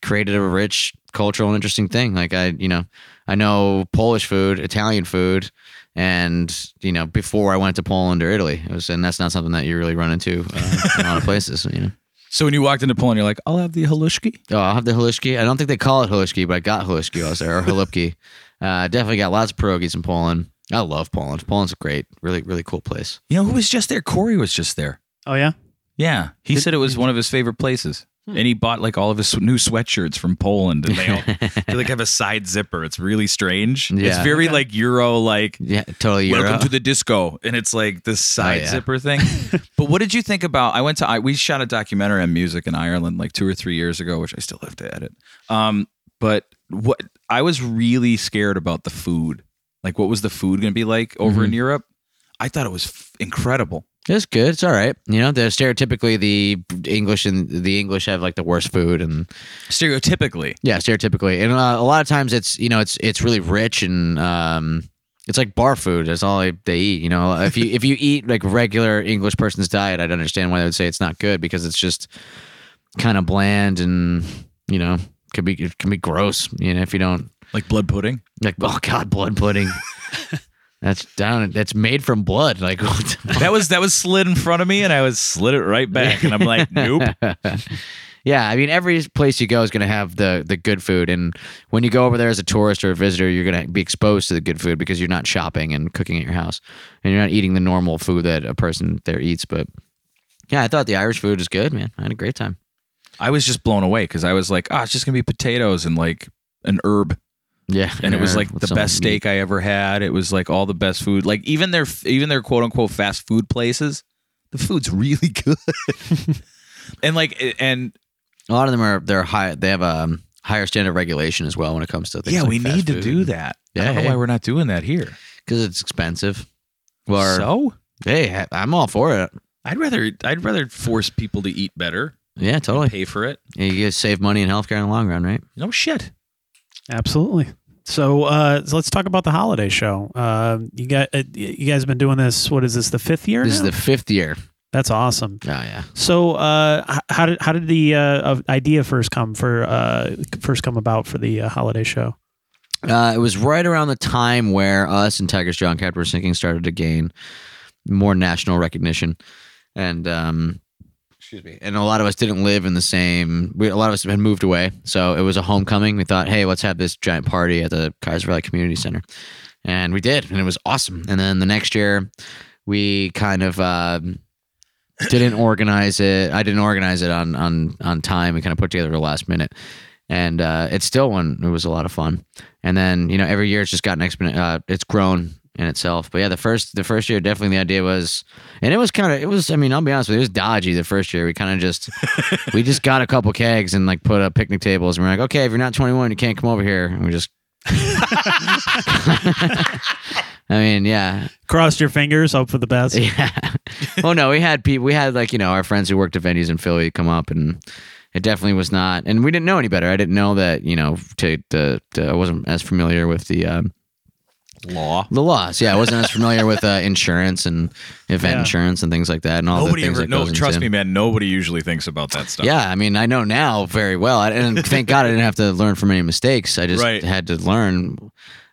C: created a rich cultural and interesting thing. Like I, you know, I know Polish food, Italian food, and you know, before I went to Poland or Italy, it was, and that's not something that you really run into uh, in a lot of places. You know,
A: So when you walked into Poland, you're like, "I'll have the halushki."
C: oh, I'll have the halishki. I don't think they call it halishki, but I got halishki. I was there or halupki. Uh, definitely got lots of pierogies in Poland. I love Poland. Poland's a great, really, really cool place.
A: You know who was just there? Corey was just there.
B: Oh yeah.
A: Yeah, he said it was one of his favorite places, and he bought like all of his new sweatshirts from Poland, and they, all, they like have a side zipper. It's really strange. Yeah. It's
C: Yeah.
A: very like Euro, like
C: Yeah, totally. Euro.
A: welcome to the disco, and it's like this side
C: yeah.
A: zipper thing. but what did you think about? I went to I we shot a documentary on music in Ireland like two or three years ago, which I still have to edit. Um, but what I was really scared about the food. Like, what was the food going to be like over in Europe? I thought it was f- incredible.
C: It's good. It's all right. You know, they're stereotypically the English and the English have like the worst food, and
A: Stereotypically,
C: yeah, stereotypically, and uh, a lot of times it's you know it's it's really rich and um, it's like bar food. That's all they, they eat. You know, if you if you eat like regular English person's diet, I'd understand why they would say it's not good because it's just kind of bland and you know could be it can be gross. You know, if you don't
A: like blood pudding.
C: like oh god, blood pudding. That's down. That's made from blood. Like?
A: That was that was slid in front of me, and I was slid it right back, and I'm like, nope.
C: yeah, I mean, every place you go is going to have the the good food, and when you go over there as a tourist or a visitor, you're going to be exposed to the good food because you're not shopping and cooking at your house, and you're not eating the normal food that a person there eats. But yeah, I thought the Irish food was good, man. I had a great time.
A: I was just blown away because I was like, oh, it's just gonna be potatoes and like an herb,
C: Yeah,
A: and it was like the best
C: meat.
A: steak I ever had. It was like all the best food. Like even their even their quote unquote fast food places, the food's really good. and like and
C: A lot of them are they're high. They have a um, higher standard of regulation as well when it comes to things
A: yeah,
C: like
A: we
C: fast
A: need to do that. I
C: Yeah,
A: don't know
C: hey.
A: why we're not doing that here.
C: because it's expensive. Well,
A: so
C: hey, I'm all for it.
A: I'd rather I'd rather force people to eat better,
C: Yeah, totally.
A: pay for it.
C: Yeah, You get save money in healthcare in the long run, right?
A: No shit.
B: Absolutely. So, uh, so let's talk about the holiday show. Uh, you got uh, you guys have been doing this. What is this? The fifth year?
C: This is the fifth year.
B: That's awesome.
C: Oh yeah.
B: So, uh, how did how did the uh, idea first come for uh, first come about for the uh, holiday show?
C: Uh, it was right around the time where us and Tigers Jaw and Captain We're Sinking started to gain more national recognition, and um, excuse me, and a lot of us didn't live in the same. We, a lot of us had moved away, so it was a homecoming. We thought, hey, let's have this giant party at the Keyser Valley Community Center, and we did, and it was awesome. And then the next year, we kind of. um didn't organize it. I didn't organize it on on on time. We kind of put together the last minute, and uh, it's still one. It was a lot of fun. And then you know every year it's just gotten exponent. Uh, it's grown in itself. But yeah, the first the first year definitely the idea was, and it was kind of it was. I mean, I'll be honest with you, it was dodgy the first year. We kind of just we just got a couple kegs and like put up picnic tables, and we're like, okay, if you're not 21, you can't come over here. And we just. I mean, yeah,
B: Crossed your fingers, hope for the best.
C: yeah. oh no, we had people. We had like you know our friends who worked at venues in Philly come up, and it definitely was not. And we didn't know any better. I didn't know that you know to, to, to I wasn't as familiar with the um,
A: Law.
C: the laws. Yeah, I wasn't as familiar with uh, insurance and event
B: Yeah.
C: insurance and things like that, and all
A: Nobody
C: the things
A: ever. No, trust me, man. Nobody usually thinks about that stuff.
C: Yeah, I mean, I know now very well, I, and thank God I didn't have to learn from any mistakes. I just
A: Right.
C: had to learn,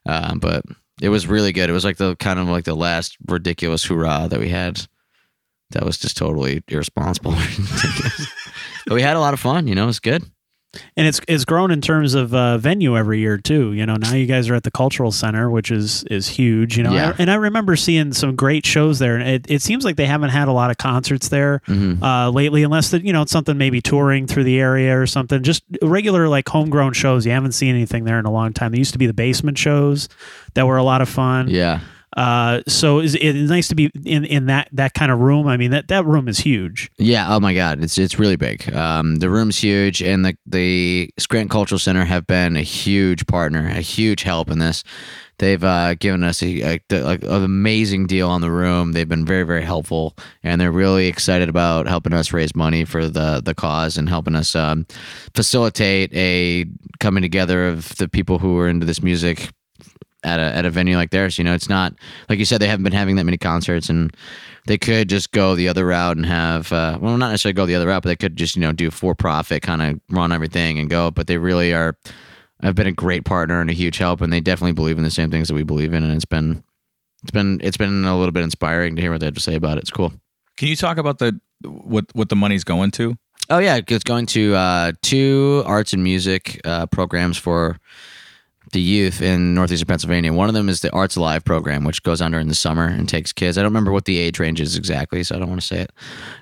C: uh, but it was really good. It was like the kind of like the last ridiculous hurrah that we had. That was just totally irresponsible. but we had a lot of fun. You know, it was good.
B: And it's it's grown in terms of uh, venue every year too. You know, now you guys are at the cultural center, which is is huge. You know,
C: Yeah.
B: and I remember seeing some great shows there. And it, it seems like they haven't had a lot of concerts there
C: Mhm.
B: uh, lately, unless that you know it's something maybe touring through the area or something. Just regular like homegrown shows. You haven't seen anything there in a long time. There used to be the basement shows that were a lot of fun.
C: Yeah.
B: Uh, so is it's nice to be in, in that that kind of room. I mean that that room is huge.
C: Yeah. Oh my God, it's it's really big. Um, the room's huge, and the the Scranton Cultural Center have been a huge partner, a huge help in this. They've uh, given us a, a, a- an amazing deal on the room. They've been very very helpful, and they're really excited about helping us raise money for the the cause and helping us um, facilitate a coming together of the people who are into this music at a at a venue like theirs. You know, it's not like you said they haven't been having that many concerts, and they could just go the other route and have uh, well, not necessarily go the other route, but they could just you know do for profit, kind of run everything and go. But they really are have been a great partner and a huge help, and they definitely believe in the same things that we believe in, and it's been it's been it's been a little bit inspiring to hear what they have to say about it. It's cool.
A: Can you talk about the what what the money's going to?
C: Oh yeah, it's going to uh, two arts and music uh, programs for the youth in northeastern Pennsylvania. One of them is the Arts Alive program, which goes on during the summer and takes kids. I don't remember what the age range is exactly, so I don't want to say it.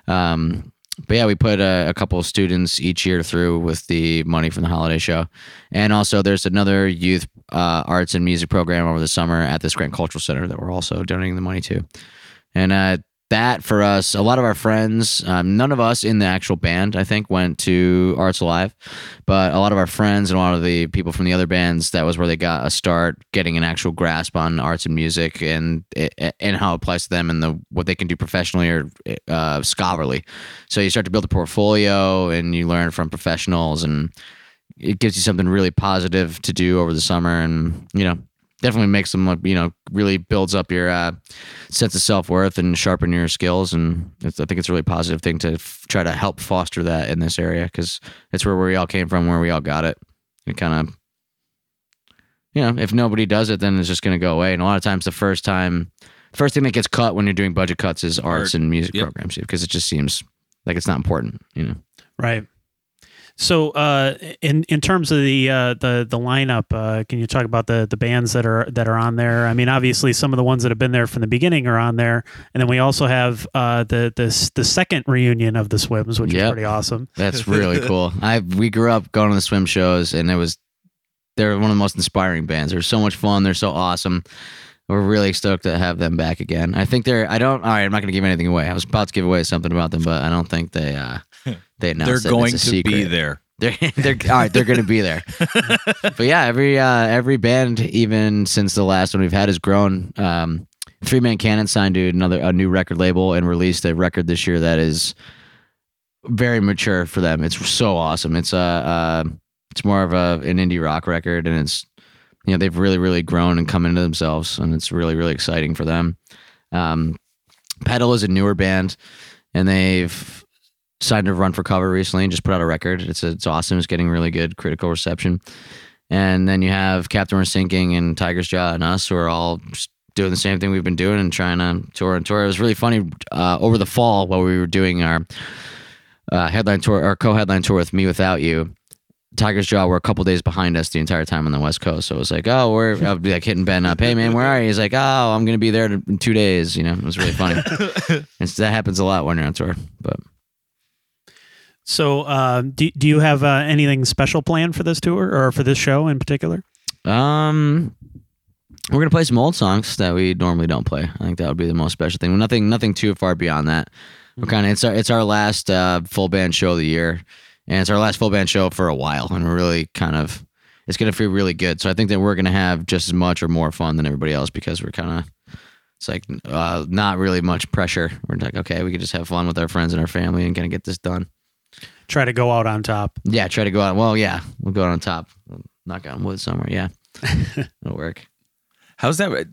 C: Um, but yeah, we put a, a couple of students each year through with the money from the holiday show, and also there's another youth uh, arts and music program over the summer at the Scranton Cultural Center that we're also donating the money to. And uh, that for us, a lot of our friends, um, none of us in the actual band, I think, went to Arts Alive, but a lot of our friends and a lot of the people from the other bands, that was where they got a start getting an actual grasp on arts and music and and how it applies to them and the what they can do professionally or uh, scholarly. So you start to build a portfolio and you learn from professionals and it gives you something really positive to do over the summer and you know definitely makes them look you know really builds up your uh, sense of self-worth and sharpen your skills and it's, i think it's a really positive thing to f- try to help foster that in this area because it's where we all came from where we all got it it kind of you know if nobody does it then it's just going to go away and a lot of times the first time the first thing that gets cut when you're doing budget cuts is arts
A: Art.
C: and music
A: Yep.
C: programs because it just seems like it's not important you know
B: Right. So, uh, in in terms of the uh, the the lineup, uh, can you talk about the the bands that are that are on there? I mean, obviously, some of the ones that have been there from the beginning are on there, and then we also have uh, the the the second reunion of the Swims, which is pretty awesome.
C: That's really cool. I we grew up going to the swim shows, and it was they're one of the most inspiring bands. They're so much fun. They're so awesome. We're really stoked to have them back again. I think they're. I don't. All right, I'm not going to give anything away. I was about to give away something about them, but I don't think they. They announced
A: They're going to be there.
C: They're they're all right. They're going to be there. but yeah, every uh, every band, even since the last one we've had, has grown. Um, Three Man Cannon signed to another a new record label and released a record this year that is very mature for them. It's so awesome. It's a uh, it's more of a an indie rock record, and it's you know they've really really grown and come into themselves, and it's really really exciting for them. Um, Petal is a newer band, and they've signed to Run for Cover recently and just put out a record. It's it's awesome. It's getting really good critical reception. And then you have Captain We're Sinking and Tiger's Jaw and us who are all just doing the same thing we've been doing and trying to tour and tour. It was really funny uh, over the fall while we were doing our uh, headline tour, our co-headline tour with mewithoutYou. Tigers Jaw were a couple days behind us the entire time on the West Coast. So it was like, oh, we're I'd be like hitting Ben up. Hey man, where are you? He's like, oh, I'm gonna be there in two days. You know, it was really funny. and so that happens a lot when you're on tour. But
B: So, uh, do, do you have uh, anything special planned for this tour or for this show in particular?
C: um, we're gonna play some old songs that we normally don't play. I think that would be the most special thing. Nothing, nothing too far beyond that. We're kind of it's our it's our last uh, full band show of the year, and it's our last full band show for a while, and we're really kind of it's gonna feel really good. So I think that we're gonna have just as much or more fun than everybody else because we're kind of it's like uh, not really much pressure. We're like okay, we can just have fun with our friends and our family and kind of get this done.
B: Try to go out on top.
C: Yeah, try to go out. Well, yeah, we'll go out on top. Knock on wood somewhere. Yeah, it'll work.
A: How's that?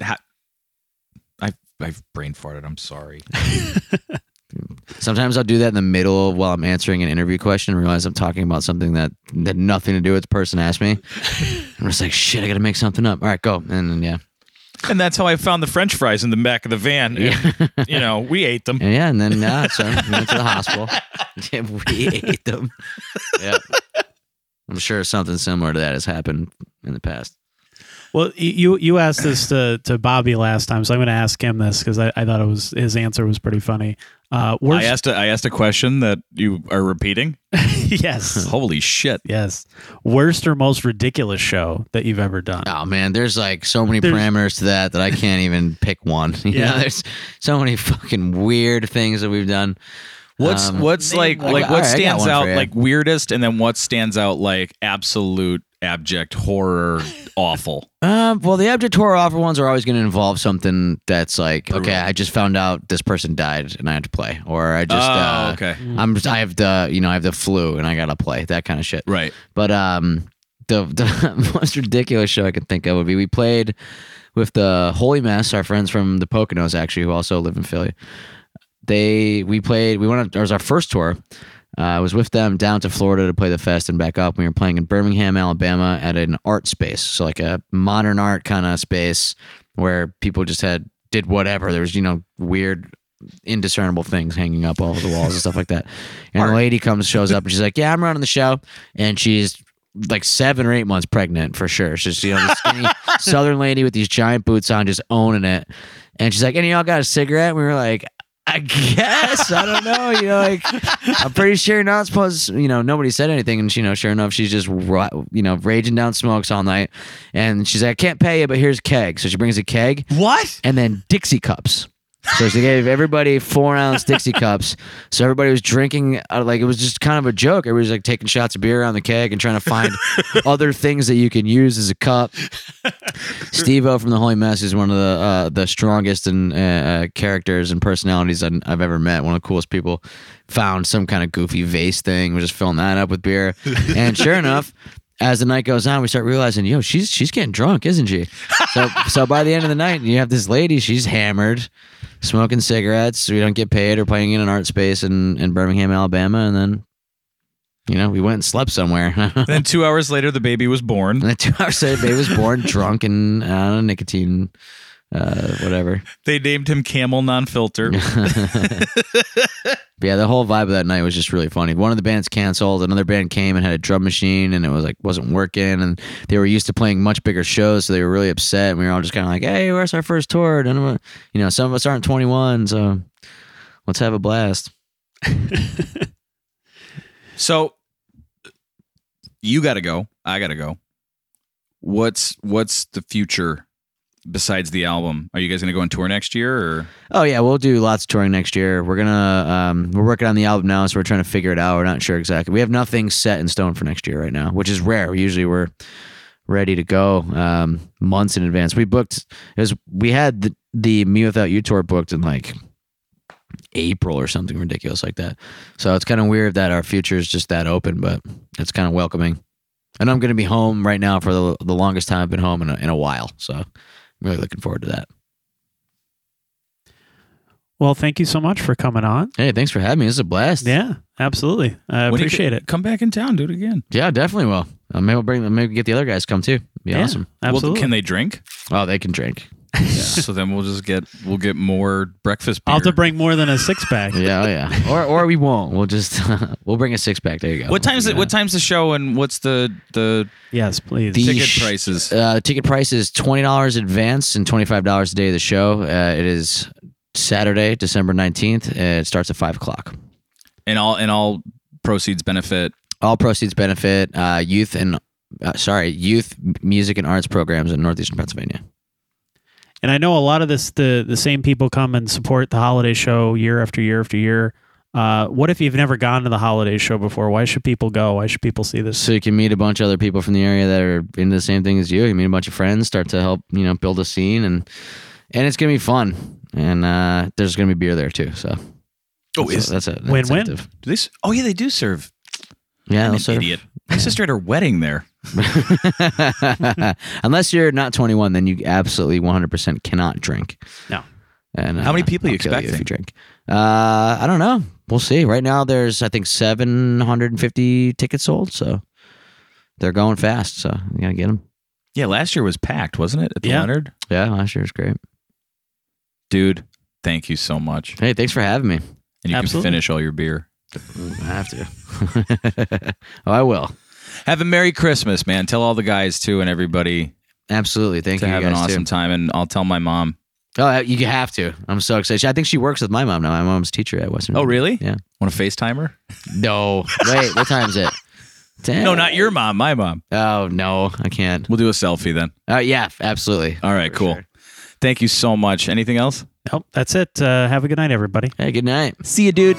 A: How, I I've brain farted. I'm sorry.
C: Sometimes I'll do that in the middle of while I'm answering an interview question and realize I'm talking about something that had nothing to do with the person asked me. I'm just like, shit, I got to make something up. All right, go. And then, yeah.
A: And that's how I found the French fries in the back of the van. And, you know, we ate them.
C: Yeah, and then, yeah, so uh, we went to the hospital. Yeah, we ate them. Yeah. I'm sure something similar to that has happened in the past.
B: Well, you you asked this to, to Bobby last time, so I'm going to ask him this because I, I thought it was his answer was pretty funny. Uh,
A: I asked a, I asked a question that you are repeating.
B: yes,
A: Holy shit!
B: yes. Worst or most ridiculous show that you've ever done?
C: Oh man, there's like so many
B: There's-
C: parameters to that that I can't even pick one. You
B: Yeah.
C: know, there's so many fucking weird things that we've done.
A: What's
C: Um,
A: what's
B: name
A: like like
C: All
A: what
C: right, I got
A: stands
C: one for
A: out
C: you.
A: like weirdest, and then what stands out like absolute abject horror, awful.
C: Um, well, the abject horror awful ones are always going to involve something that's like,
A: Brutal.
C: okay, I just found out this person died and I have to play, or I just,
A: oh,
C: uh,
A: okay,
C: I'm just, I have the, you know, I have the flu and I gotta play that kind of shit.
A: right.
C: But um, the the most ridiculous show I can think of would be we played with the Holy Mess, our friends from the Poconos, actually, who also live in Philly. They we played. We went. On, it was our first tour. Uh, I was with them down to Florida to play the fest and back up. We were playing in Birmingham, Alabama, at an art space, so like a modern art kind of space where people just had did whatever. There was you know weird indiscernible things hanging up all over the walls and stuff like that. And
A: Art.
C: lady comes, shows up, and she's like, "Yeah, I'm running the show," and she's like seven or eight months pregnant for sure. She's you know, skinny southern lady with these giant boots on, just owning it. And she's like, "Any y'all got a cigarette?" And we were like. I guess I don't know. You know, like I'm pretty sure you're not supposed. You know, nobody said anything, and you know, sure enough, she's just you know raging down smokes all night. And she's like, "I can't pay you, but here's a keg." So she brings a keg,
A: What?
C: and then Dixie cups. So she gave everybody four ounce Dixie cups. So everybody was drinking, uh, like it was just kind of a joke. Everybody was like taking shots of beer on the keg and trying to find other things that you can use as a cup. Steve O from the Holy Mess is one of the uh, the strongest and uh, uh, characters and personalities I- I've ever met. One of the coolest people. Found some kind of goofy vase thing. We're just filling that up with beer, and sure enough. As the night goes on, we start realizing, yo, she's she's getting drunk, isn't she? So so by the end of the night, you have this lady, she's hammered, smoking cigarettes. We don't get paid or playing in an art space in, in Birmingham, Alabama. And then, you know, we went and slept somewhere. and
A: then two hours later, the baby was born.
C: then two hours later, the baby was born drunk and uh, nicotine, uh, whatever.
A: They named him Camel Non-Filter.
C: Yeah, the whole vibe of that night was just really funny. One of the bands canceled, another band came and had a drum machine, and it was like wasn't working. And they were used to playing much bigger shows, so they were really upset. And we were all just kind of like, "Hey, where's our first tour?" Us- you know, some of us aren't 21, so let's have a blast.
A: So you got to go. I got to go. What's what's the future besides the album? Are you guys going to go on tour next year or
C: Oh yeah, we'll do lots of touring next year. We're gonna um, we're working on the album now, so we're trying to figure it out. We're not sure exactly. We have nothing set in stone for next year right now, which is rare. Usually we're ready to go um, months in advance. We booked was we had the, the mewithoutYou tour booked in like April or something ridiculous like that. So it's kind of weird that our future is just that open, but it's kind of welcoming. And I'm going to be home right now for the, the longest time I've been home in a, in a while. So really looking forward to that.
B: Well, thank you so much for coming on.
C: Hey, thanks for having me. This is a blast.
B: Yeah, absolutely. I
A: When
B: appreciate
A: c-
B: it.
A: Come back in town, do it again.
C: Yeah, definitely will. Uh, maybe we'll bring maybe get the other guys come too. Be
B: Yeah,
C: awesome.
B: Absolutely.
A: Well, can they drink?
C: Oh, they can drink.
A: So then we'll just get we'll get more breakfast beer.
B: I'll have to bring more than a six pack.
C: Yeah, oh yeah. Or or we won't. We'll just we'll bring a six pack. There you go.
A: what time's it? What time's the show and what's the the
B: Yes, please.
C: The-
A: ticket
C: sh-
A: prices?
C: Uh, the ticket price is twenty dollars advance and twenty five dollars a day of the show. Uh, it is Saturday, December nineteenth. It starts at five o'clock.
A: and all and all proceeds benefit.
C: All proceeds benefit uh, youth and uh, sorry youth music and arts programs in northeastern Pennsylvania.
B: And I know a lot of this the the same people come and support the holiday show year after year after year. Uh, what if you've never gone to the holiday show before? Why should people go? Why should people see this?
C: So you can meet a bunch of other people from the area that are into the same thing as you. You meet a bunch of friends, start to help you know build a scene, and and it's gonna be fun. And uh, there's gonna be beer there too. So
A: Oh,
C: that's
A: is
C: a, that's a
B: Win-win.
A: do they? Oh yeah, they do serve.
C: Yeah,
A: I'm
C: they'll
A: an
C: serve.
A: idiot. My sister had her wedding there.
C: Unless you're not 21, then you absolutely 100% cannot drink.
B: No.
C: And uh,
A: How many people are you
C: I'll kill if you drink? Uh, I don't know. We'll see. Right now, there's I think 750 tickets sold, so they're going fast. So you gotta get them.
A: Yeah, last year was packed, wasn't it? At the
B: Yeah.
A: Leonard,
C: Yeah, last year was great.
A: dude. Thank you so much,
C: Hey, thanks for having me.
A: and you
B: Absolutely.
A: can finish all your beer.
C: I have to. oh, I will.
A: Have a Merry Christmas, man. Tell all the guys too and everybody
C: Absolutely. Thank
A: to
C: you
A: have
C: guys
A: an awesome
C: too.
A: time, and I'll tell my mom.
C: Oh, you have to. I'm so excited. I think she works with my mom now. My mom's teacher at Western.
A: Oh, really?
C: Yeah.
A: Want to FaceTime her?
C: No. Wait, what time is it? Ten?
A: No, not your mom. My mom.
C: Oh no, I can't.
A: We'll do a selfie then.
C: Uh, yeah, absolutely.
A: All right,
C: For
A: cool.
C: sure.
A: Thank you so much. Anything else?
B: Nope, that's it. Uh, have a good night, everybody.
C: Hey, good night.
A: See you, dude.